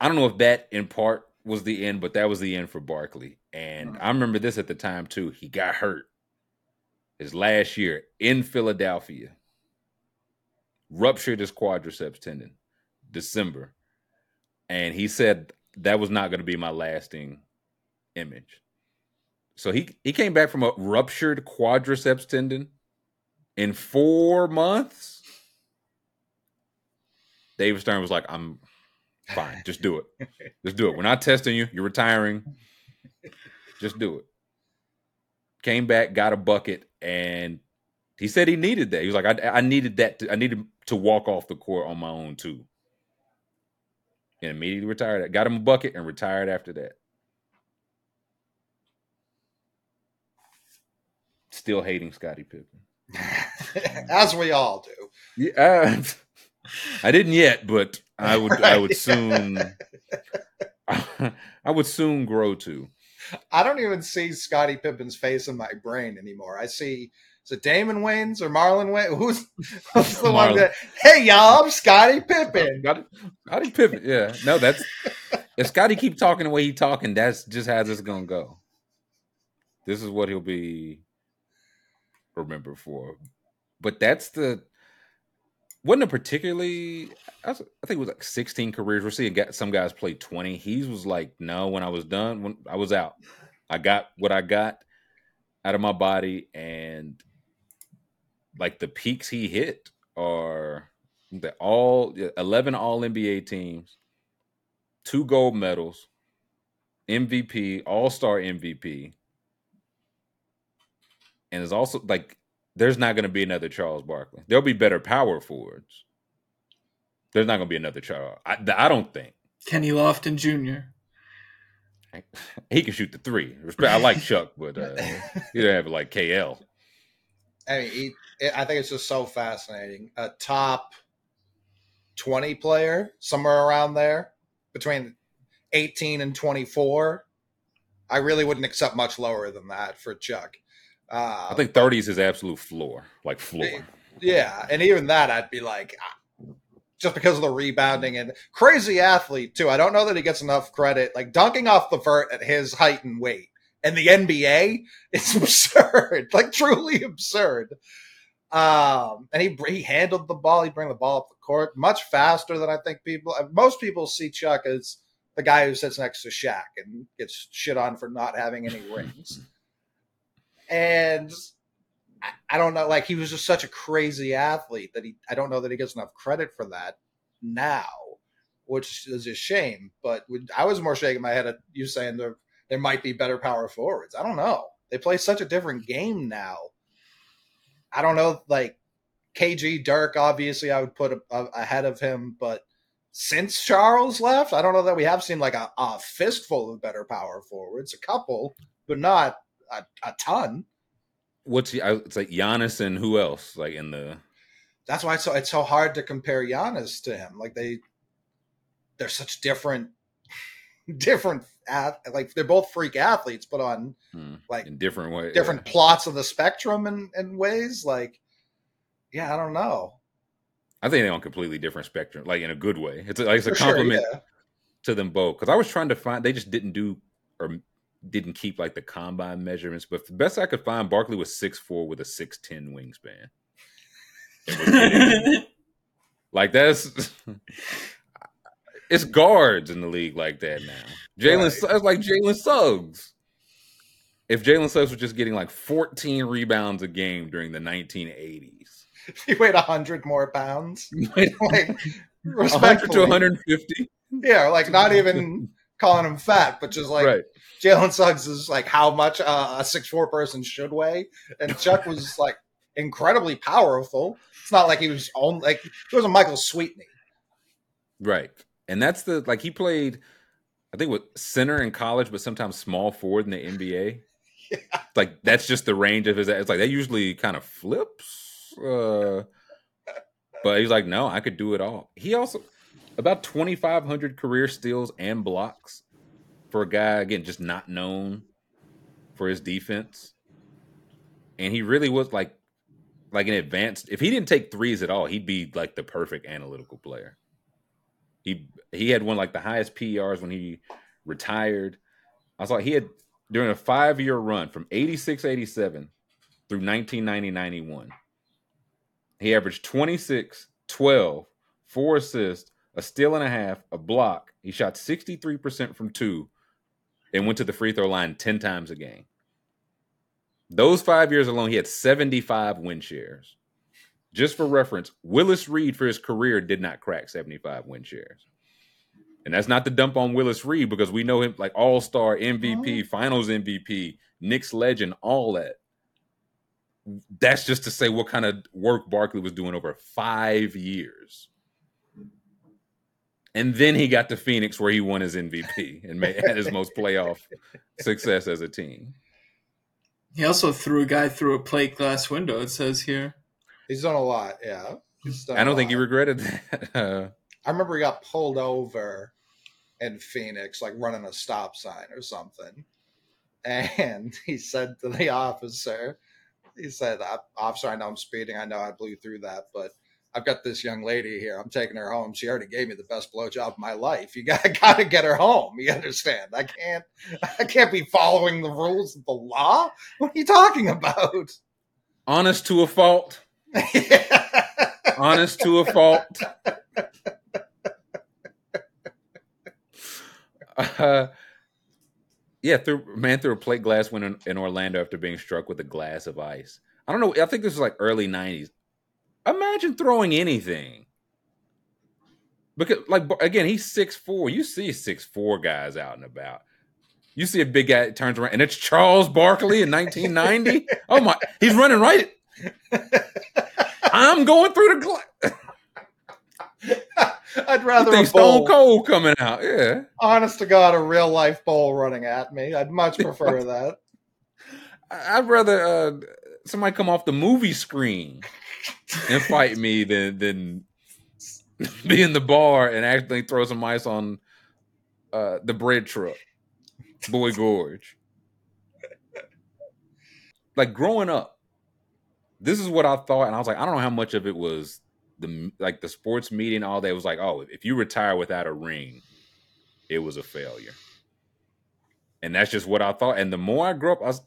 I don't know if that in part was the end, but that was the end for Barkley. And I remember this at the time too. He got hurt his last year in Philadelphia, ruptured his quadriceps tendon, December, and he said that was not going to be my lasting image. So he he came back from a ruptured quadriceps tendon in four months. David Stern was like, "I'm fine. Just do it. Just do it. We're not testing you. You're retiring. Just do it." Came back, got a bucket, and he said he needed that. He was like, "I, I needed that. To, I needed to walk off the court on my own too." And immediately retired. Got him a bucket and retired after that. Still hating Scottie Pippen. As we all do. Yeah, I didn't yet, but I would. I would soon. I would soon grow to. I don't even see Scottie Pippen's face in my brain anymore. I see is it Damon Wayans or Marlon Wayans? Who's, who's the one that? Hey y'all, I'm Scottie Pippen. Scottie, Scottie Pippen. Yeah, no, that's if Scotty keep talking the way he talking, that's just how this is gonna go. This is what he'll be remembered for. But that's the wasn't a particularly. I, was- I think it was like 16 careers. We're seeing some guys play 20. He was like, no, when I was done, when I was out, I got what I got out of my body, and like the peaks he hit are the all 11 all NBA teams, two gold medals, MVP, all star MVP. And it's also like there's not going to be another Charles Barkley. There'll be better power forwards. There's not going to be another Charles. I, I don't think Kenny Lofton Jr. he can shoot the three. I like Chuck, but uh, he don't have like KL. I mean, he, I think it's just so fascinating. A top twenty player, somewhere around there, between eighteen and twenty-four. I really wouldn't accept much lower than that for Chuck. Uh, I think 30 is his absolute floor, like floor. Yeah, and even that, I'd be like, ah, just because of the rebounding and crazy athlete too. I don't know that he gets enough credit. Like dunking off the vert at his height and weight, and the NBA, it's absurd, like truly absurd. Um, and he he handled the ball. He'd bring the ball up the court much faster than I think people. Most people see Chuck as the guy who sits next to Shaq and gets shit on for not having any rings. And I, I don't know, like he was just such a crazy athlete that he I don't know that he gets enough credit for that now, which is a shame. But I was more shaking my head at you saying there there might be better power forwards. I don't know. They play such a different game now. I don't know, like KG Dirk, obviously I would put a, a- ahead of him, but since Charles left. I don't know that we have seen like a, a fistful of better power forwards, a couple, but not a, a ton. What's he, I- it's like Giannis and who else? Like in the That's why it's so it's so hard to compare Giannis to him. Like they, they're such different, different. Like they're both freak athletes, but on hmm, like in different ways. different plots of the spectrum in, in ways. Like, yeah, I don't know. I think they're on completely different spectrum, like in a good way. It's like it's a For sure, compliment yeah. to them both because I was trying to find they just didn't do or didn't keep like the combine measurements. But the best I could find, Barkley was six four with a six ten wingspan. Was like that's it's guards in the league like that now. Jalen Right. Like Jalen Suggs. If Jalen Suggs was just getting like 14 rebounds a game during the 1980s, He weighed hundred more pounds. 100 Like, to 150, yeah, like not even calling him fat, but just like right? Jalen Suggs is like how much uh, a six four person should weigh, and Chuck was like incredibly powerful. It's not like he was on like he was a Michael Sweetney. Right. And that's the like he played I think with center in college, but sometimes small forward in the NBA. Like that's just the range of his it's like that usually kind of flips. Uh but he's like, no, I could do it all. He also about twenty five hundred career steals and blocks for a guy again just not known for his defense. And he really was like like an advanced if he didn't take threes at all, he'd be like the perfect analytical player. He he had one like the highest PERs when he retired. I was like he had during a five year run from 86 87 through 1990 91. He averaged 26, 12, four assists, a steal and a half, a block. He shot 63% from two and went to the free throw line 10 times a game. Those five years alone, he had 75 win shares. Just for reference, Willis Reed for his career did not crack 75 win shares. And that's not the dump on Willis Reed because we know him like all star, MVP, finals MVP, Knicks legend, all that. That's just to say what kind of work Barkley was doing over five years. And then he got to Phoenix where he won his MVP and made, had his most playoff success as a team. He also threw a guy through a plate glass window. It says here. He's done a lot, yeah. He's done I a don't think he regretted that. Uh, I remember he got pulled over in Phoenix, like running a stop sign or something. And he said to the officer, he said, Officer, I know I'm speeding. I know I blew through that, but I've got this young lady here. I'm taking her home. She already gave me the best blowjob of my life. You got, got to get her home. You understand? I can't, I can't be following the rules of the law. What are you talking about? honest to a fault. Honest to a fault. Uh, yeah, through man through a plate glass win in, in Orlando after being struck with a glass of ice. I don't know. I think this was like early '90s. Imagine throwing anything. Because, like, again, he's six four. You see six four guys out and about. You see a big guy turns around, and it's Charles Barkley in 1990. oh my, he's running right. I'm going through the glass. I'd rather a think Stone Cold coming out? Yeah. honest to God, a real life bull running at me. I'd much prefer that. I'd rather uh, somebody come off the movie screen and fight me than than be in the bar and actually throw some ice on uh, the bread truck, Boy Gorge. Like growing up, this is what I thought, and I was like, I don't know how much of it was the like the sports meeting all day. It was like, oh, if you retire without a ring, it was a failure, and that's just what I thought. And the more I grew up, I was,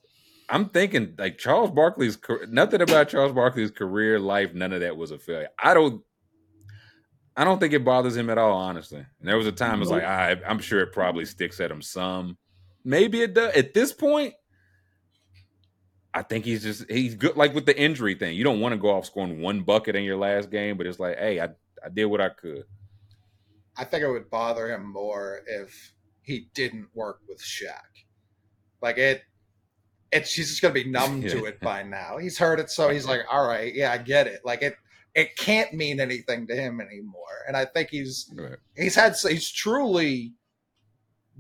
I'm thinking like Charles Barkley's nothing about Charles Barkley's career, life, none of that was a failure. I don't, I don't think it bothers him at all, honestly. And there was a time it's like I, I'm sure it probably sticks at him some. Maybe it does. At this point, I think he's just he's good. Like with the injury thing, you don't want to go off scoring one bucket in your last game, but it's like, hey, I I did what I could. I think it would bother him more if he didn't work with Shaq. Like it, it's she's just gonna be numb to it by now. He's heard it, so he's like, all right, yeah, I get it. Like it, it can't mean anything to him anymore. And I think he's Right. he's had he's truly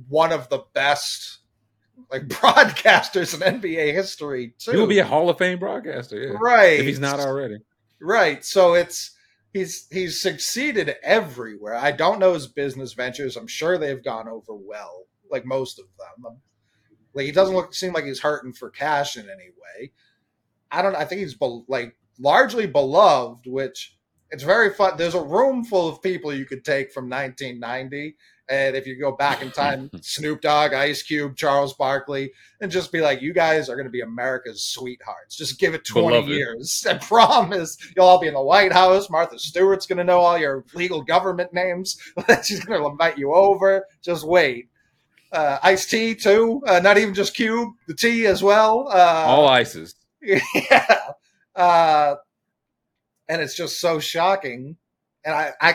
one of the best like broadcasters in NBA history too. He will be a Hall of Fame broadcaster, yeah. right If he's not already. right. So it's he's he's succeeded everywhere. I don't know his business ventures. I'm sure they've gone over well, like most of them. Like he doesn't look seem like he's hurting for cash in any way. I don't. I think he's be, like largely beloved, which it's very fun. There's a room full of people you could take from 1990, and if you go back in time, Snoop Dogg, Ice Cube, Charles Barkley, and just be like, you guys are going to be America's sweethearts. Just give it 20 Beloved. years. I promise you'll all be in the White House. Martha Stewart's going to know all your legal government names. She's going to invite you over. Just wait. Uh, Ice-T too. Uh, not even just Cube, the tea as well. Uh, All ices. yeah. Uh, and it's just so shocking. And I, I,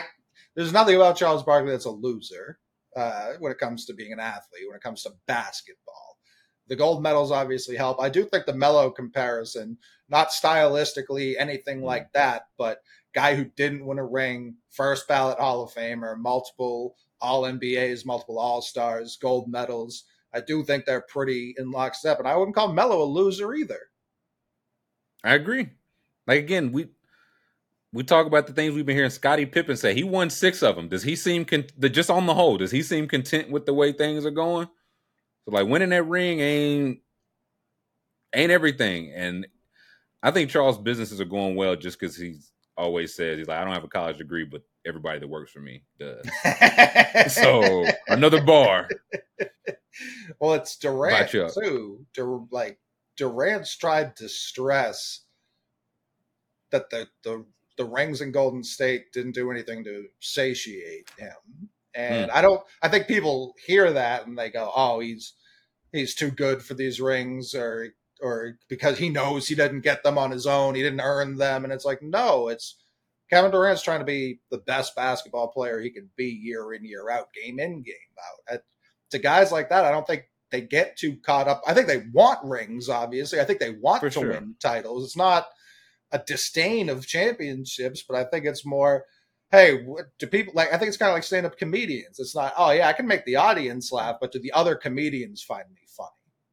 there's nothing about Charles Barkley that's a loser uh, when it comes to being an athlete, when it comes to basketball. The gold medals obviously help. I do think the Melo comparison, not stylistically anything like that, but guy who didn't win a ring, first ballot Hall of Famer, multiple All NBAs, multiple All Stars, gold medals. I do think they're pretty in lockstep, and I wouldn't call Melo a loser either. I agree. Like again, we we talk about the things we've been hearing Scottie Pippen say. He won six of them. Does he seem con- the- just on the whole? Does he seem content with the way things are going? So like winning that ring ain't ain't everything. And I think Charles' businesses are going well just because he's always says he's like I don't have a college degree, but everybody that works for me does. So another bar. well, it's Durant Back you up. too. Dur- like Durant's tried to stress that the the the rings in Golden State didn't do anything to satiate him, and Hmm. I don't. I think people hear that and they go, "Oh, he's he's too good for these rings," or or because he knows he didn't get them on his own, he didn't earn them, and it's like, no, it's Kevin Durant's trying to be the best basketball player he can be year in year out, game in game out. At, to guys like that, I don't think they get too caught up. I think they want rings, obviously. I think they want For to sure. win titles. It's not a disdain of championships, but I think it's more, hey, what, do people like? I think it's kind of like stand up comedians. It's not, oh yeah, I can make the audience laugh, but do the other comedians find me funny?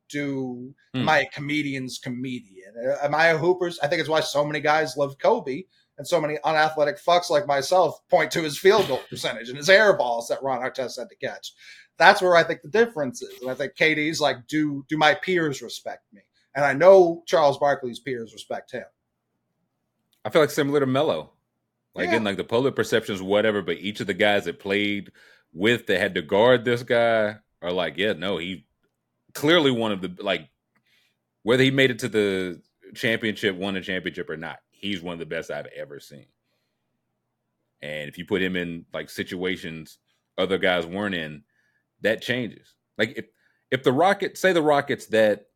Do Hmm. a comedian's comedian? Am I a hoopers? I think it's why so many guys love Kobe. And so many unathletic fucks like myself point to his field goal percentage and his air balls that Ron Artest had to catch. That's where I think the difference is. And I think KD's like, do do my peers respect me? And I know Charles Barkley's peers respect him. I feel like similar to Melo. Like Yeah. in like the public perceptions, whatever, but each of the guys that played with that had to guard this guy are like, yeah, no, he clearly one of the like whether he made it to the championship, won a championship or not, he's one of the best I've ever seen. And if you put him in like situations other guys weren't in, that changes. Like if if the Rockets say the Rockets that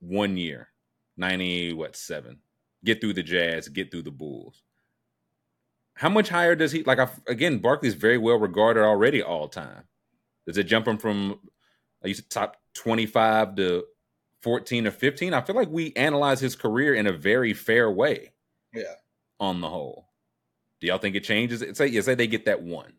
one year, ninety what seven, get through the Jazz, get through the Bulls. How much higher does he like? I, again, Barkley's very well regarded already all time. Does it jump him from like you said, top twenty five to fourteen or fifteen? I feel like we analyze his career in a very fair way. Yeah. On the whole, do y'all think it changes? Say, yeah, say they get that one.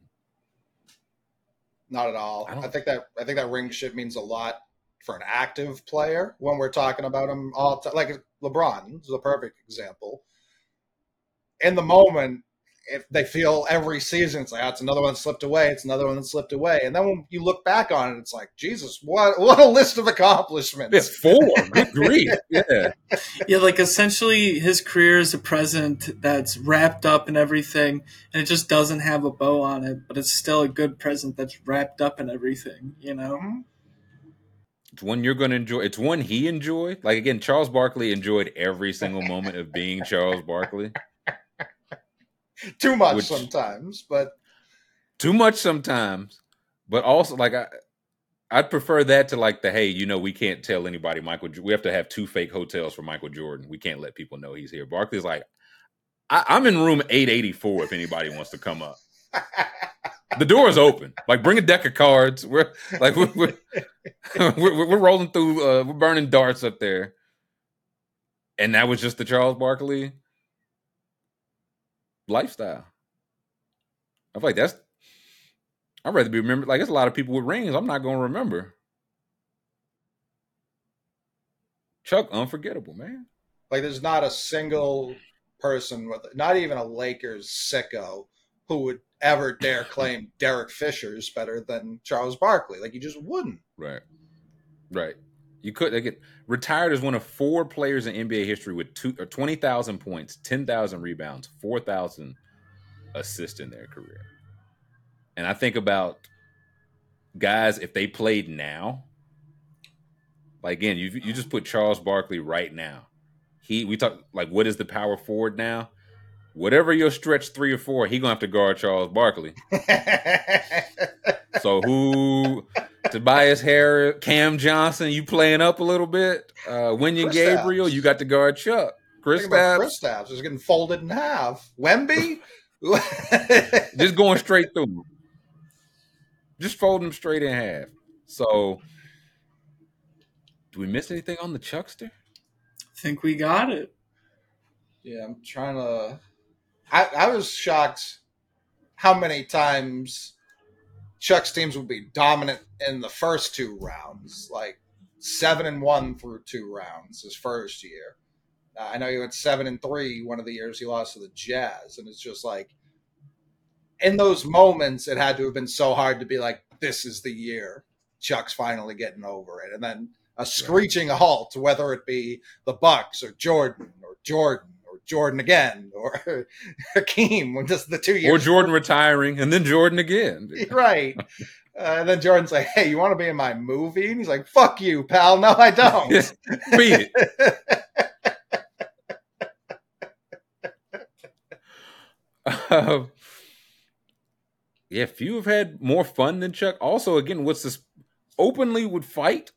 Not at all. I I, think that I think that ring shit means a lot for an active player when we're talking about him all t- like LeBron is a perfect example. In the moment, if they feel every season, it's like, oh, it's another one that slipped away, it's another one that slipped away. And then when you look back on it, it's like, Jesus, what what a list of accomplishments. It's four. Good grief. Yeah. Yeah, like essentially his career is a present that's wrapped up in everything and it just doesn't have a bow on it, but it's still a good present that's wrapped up in everything, you know? Mhm. It's one you're going to enjoy. It's one he enjoyed. Like again, Charles Barkley enjoyed every single moment of being Charles Barkley. Too much Which- sometimes, but Too much sometimes, but also like I, I'd prefer that to like the hey, you know, we can't tell anybody Michael. We have to have two fake hotels for Michael Jordan. We can't let people know he's here. Barkley's like, I, I'm in room 884 if anybody wants to come up. The door is open. Like, bring a deck of cards. We're like we're we're, we're, we're rolling through. Uh, we're burning darts up there. And that was just the Charles Barkley. Lifestyle. I feel like that's. I'd rather be remembered. Like, there's a lot of people with rings I'm not going to remember. Chuck, unforgettable, man. Like, there's not a single person with, not even a Lakers sicko, who would ever dare claim Derek Fisher's better than Charles Barkley. Like, you just wouldn't. Right. Right. You could get retired as one of four players in NBA history with two or twenty thousand points, ten thousand rebounds, four thousand assists in their career. And I think about guys if they played now. Like again, you you just put Charles Barkley right now. He we talk like what is the power forward now? Whatever your stretch three or four, he gonna have to guard Charles Barkley. so who Tobias Harris, Cam Johnson, you playing up a little bit. Uh Wenyen Gabriel, you got to guard Chuck. Chris Chris Stabs is getting folded in half. Wemby, just going straight through them. Just fold them straight in half. So, do we miss anything on the Chuckster? I think we got it. Yeah, I'm trying to. I, I was shocked how many times Chuck's teams would be dominant in the first two rounds, like seven and one through two rounds his first year. Uh, I know he went seven and three one of the years he lost to the Jazz, and it's just like in those moments, it had to have been so hard to be like, "This is the year Chuck's finally getting over it," and then a screeching halt, whether it be the Bucks or Jordan or Jordan or Jordan again or Hakeem, just the two years, or Jordan retiring and then Jordan again, right? Uh, and then Jordan's like, "Hey, you want to be in my movie?" And he's like, "Fuck you, pal. No, I don't." Beat it. uh, yeah, few have had more fun than Chuck. Also, again, what's this openly would fight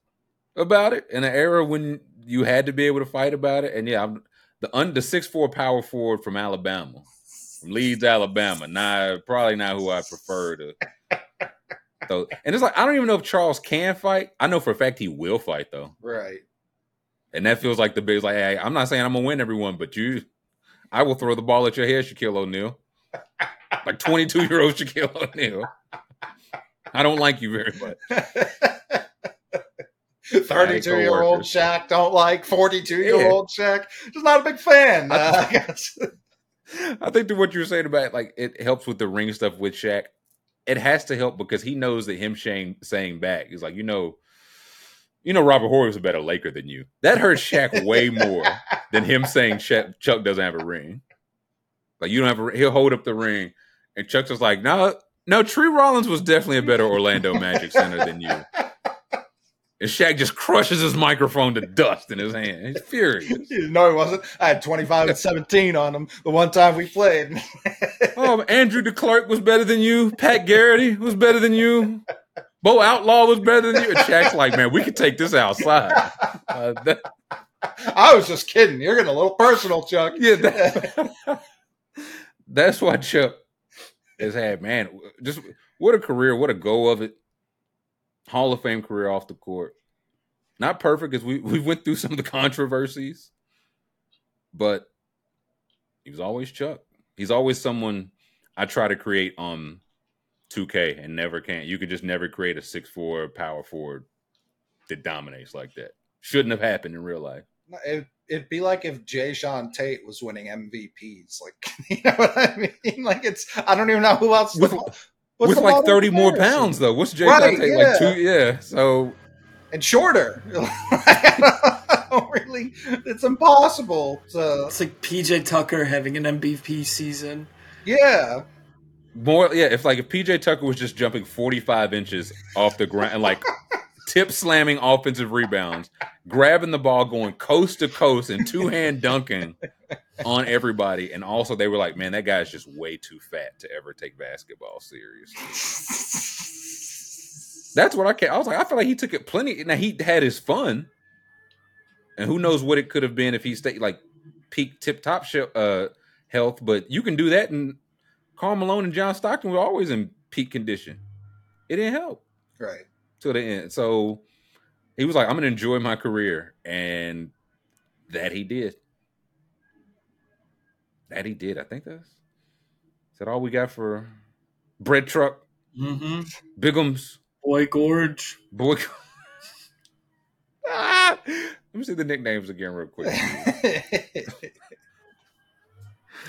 about it in an era when you had to be able to fight about it. And yeah, I'm the under six four power forward from Alabama, from Leeds, Alabama. Not probably not who I prefer to. So, and it's like I don't even know if Charles can fight. I know for a fact he will fight though. Right. And that feels like the big like, hey, I'm not saying I'm gonna win everyone, but you, I will throw the ball at your head, Shaquille O'Neal like 22 year old Shaquille O'Neal. I don't like you very much. 32 year old Shaq don't like 42 year old Shaq. Just not a big fan. I, uh, I guess. I think to what you were saying about like it helps with the ring stuff with Shaq. It has to help because he knows that him saying saying back is like, you know, you know, Robert Horry was a better Laker than you. That hurts Shaq way more than him saying Shaq, Chuck doesn't have a ring. Like you don't have a, he'll hold up the ring and Chuck's just like, no, no, Tree Rollins was definitely a better Orlando Magic center than you. And Shaq just crushes his microphone to dust in his hand. He's furious. no, he wasn't. I had 25 and 17 on him the one time we played. oh, Andrew DeClercq was better than you. Pat Garrity was better than you. Bo Outlaw was better than you. And Shaq's like, man, we could take this outside. Uh, that... I was just kidding. You're getting a little personal, Chuck. Yeah. That... That's why Chuck has had man, just what a career, what a go of it. Hall of Fame career off the court. Not perfect because we we went through some of the controversies, but he was always Chuck. He's always someone I try to create um, on 2K and never can. You can just never create a six four power forward that dominates like that. Shouldn't have happened in real life. It, it'd be like if Jae'Sean Tate was winning MVPs. Like, you know what I mean? Like, it's I don't even know who else. With, with like thirty more pounds, though. What's Jae'Sean right, Tate yeah. like? Two, yeah. So and shorter. really, it's impossible. To... It's like PJ Tucker having an MVP season. Yeah. More, yeah. If like if PJ Tucker was just jumping forty five inches off the ground and like tip slamming offensive rebounds, grabbing the ball, going coast to coast, and two hand dunking on everybody. And also, they were like, man, that guy's just way too fat to ever take basketball seriously. That's what I can't. I was like, I feel like he took it plenty. Now he had his fun, and who knows what it could have been if he stayed like peak tip top uh, health. But you can do that, and Karl Malone and John Stockton were always in peak condition. It didn't help. Right to the end. So he was like, I'm gonna enjoy my career. And that he did. That he did. I think that's Is that all we got for bread truck? Mm-hmm. Bigums. Boy Gorge. Boy. ah! Let me see the nicknames again real quick.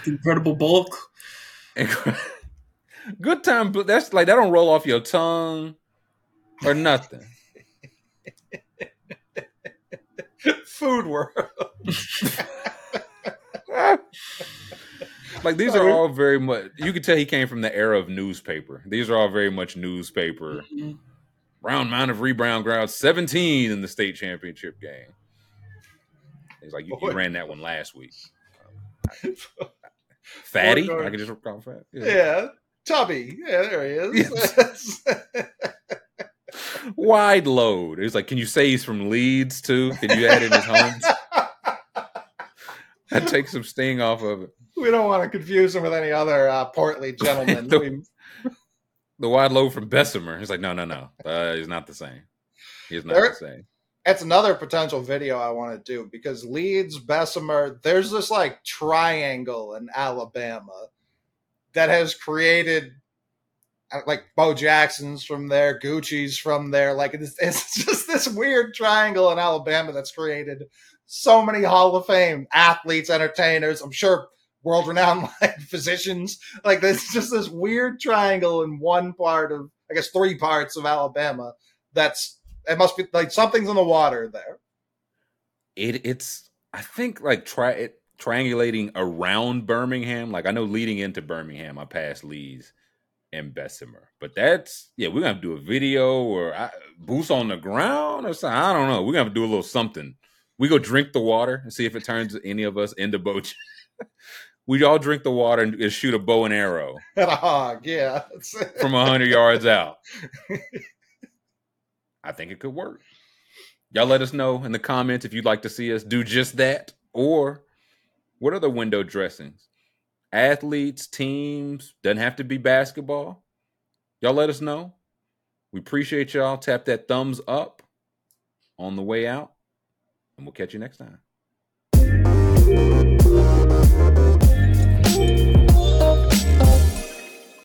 Incredible Bulk. Good time. but That's like that don't roll off your tongue or nothing. Food world. like these are all very much. You can tell he came from the era of newspaper. These are all very much newspaper. Mm-hmm. Round amount of rebound grounds, seventeen in the state championship game. He's like, you, you ran that one last week. Fatty, I can just call him fat. Yeah. yeah. Tubby. Yeah, there he is. Wide load. It's like, can you say he's from Leeds too? Can you add in his homes? that takes some sting off of it. We don't want to confuse him with any other uh, portly gentleman. the, the, wide load from Bessemer. He's like, no, no, no. Uh, he's not the same. He's not there, the same. That's another potential video I want to do because Leeds, Bessemer, there's this like triangle in Alabama that has created like Bo Jackson's from there, Gucci's from there. Like it's, it's just this weird triangle in Alabama that's created so many Hall of Fame athletes, entertainers. I'm sure world renowned like physicians. Like there's just this weird triangle in one part of, I guess, three parts of Alabama. That's it must be like something's in the water there. It it's I think like try it triangulating around Birmingham. Like I know leading into Birmingham, I passed Leeds and Bessemer. But that's yeah, we're gonna do a video or I, boots on the ground or something. I don't know. We're gonna do a little something. We go drink the water and see if it turns any of us into boat. we all drink the water and, shoot a bow and arrow ah, at a hog, yeah, from hundred yards out. I think it could work. Y'all let us know in the comments if you'd like to see us do just that or what are the window dressings? Athletes, teams, doesn't have to be basketball. Y'all let us know. We appreciate y'all. Tap that thumbs up on the way out, and we'll catch you next time.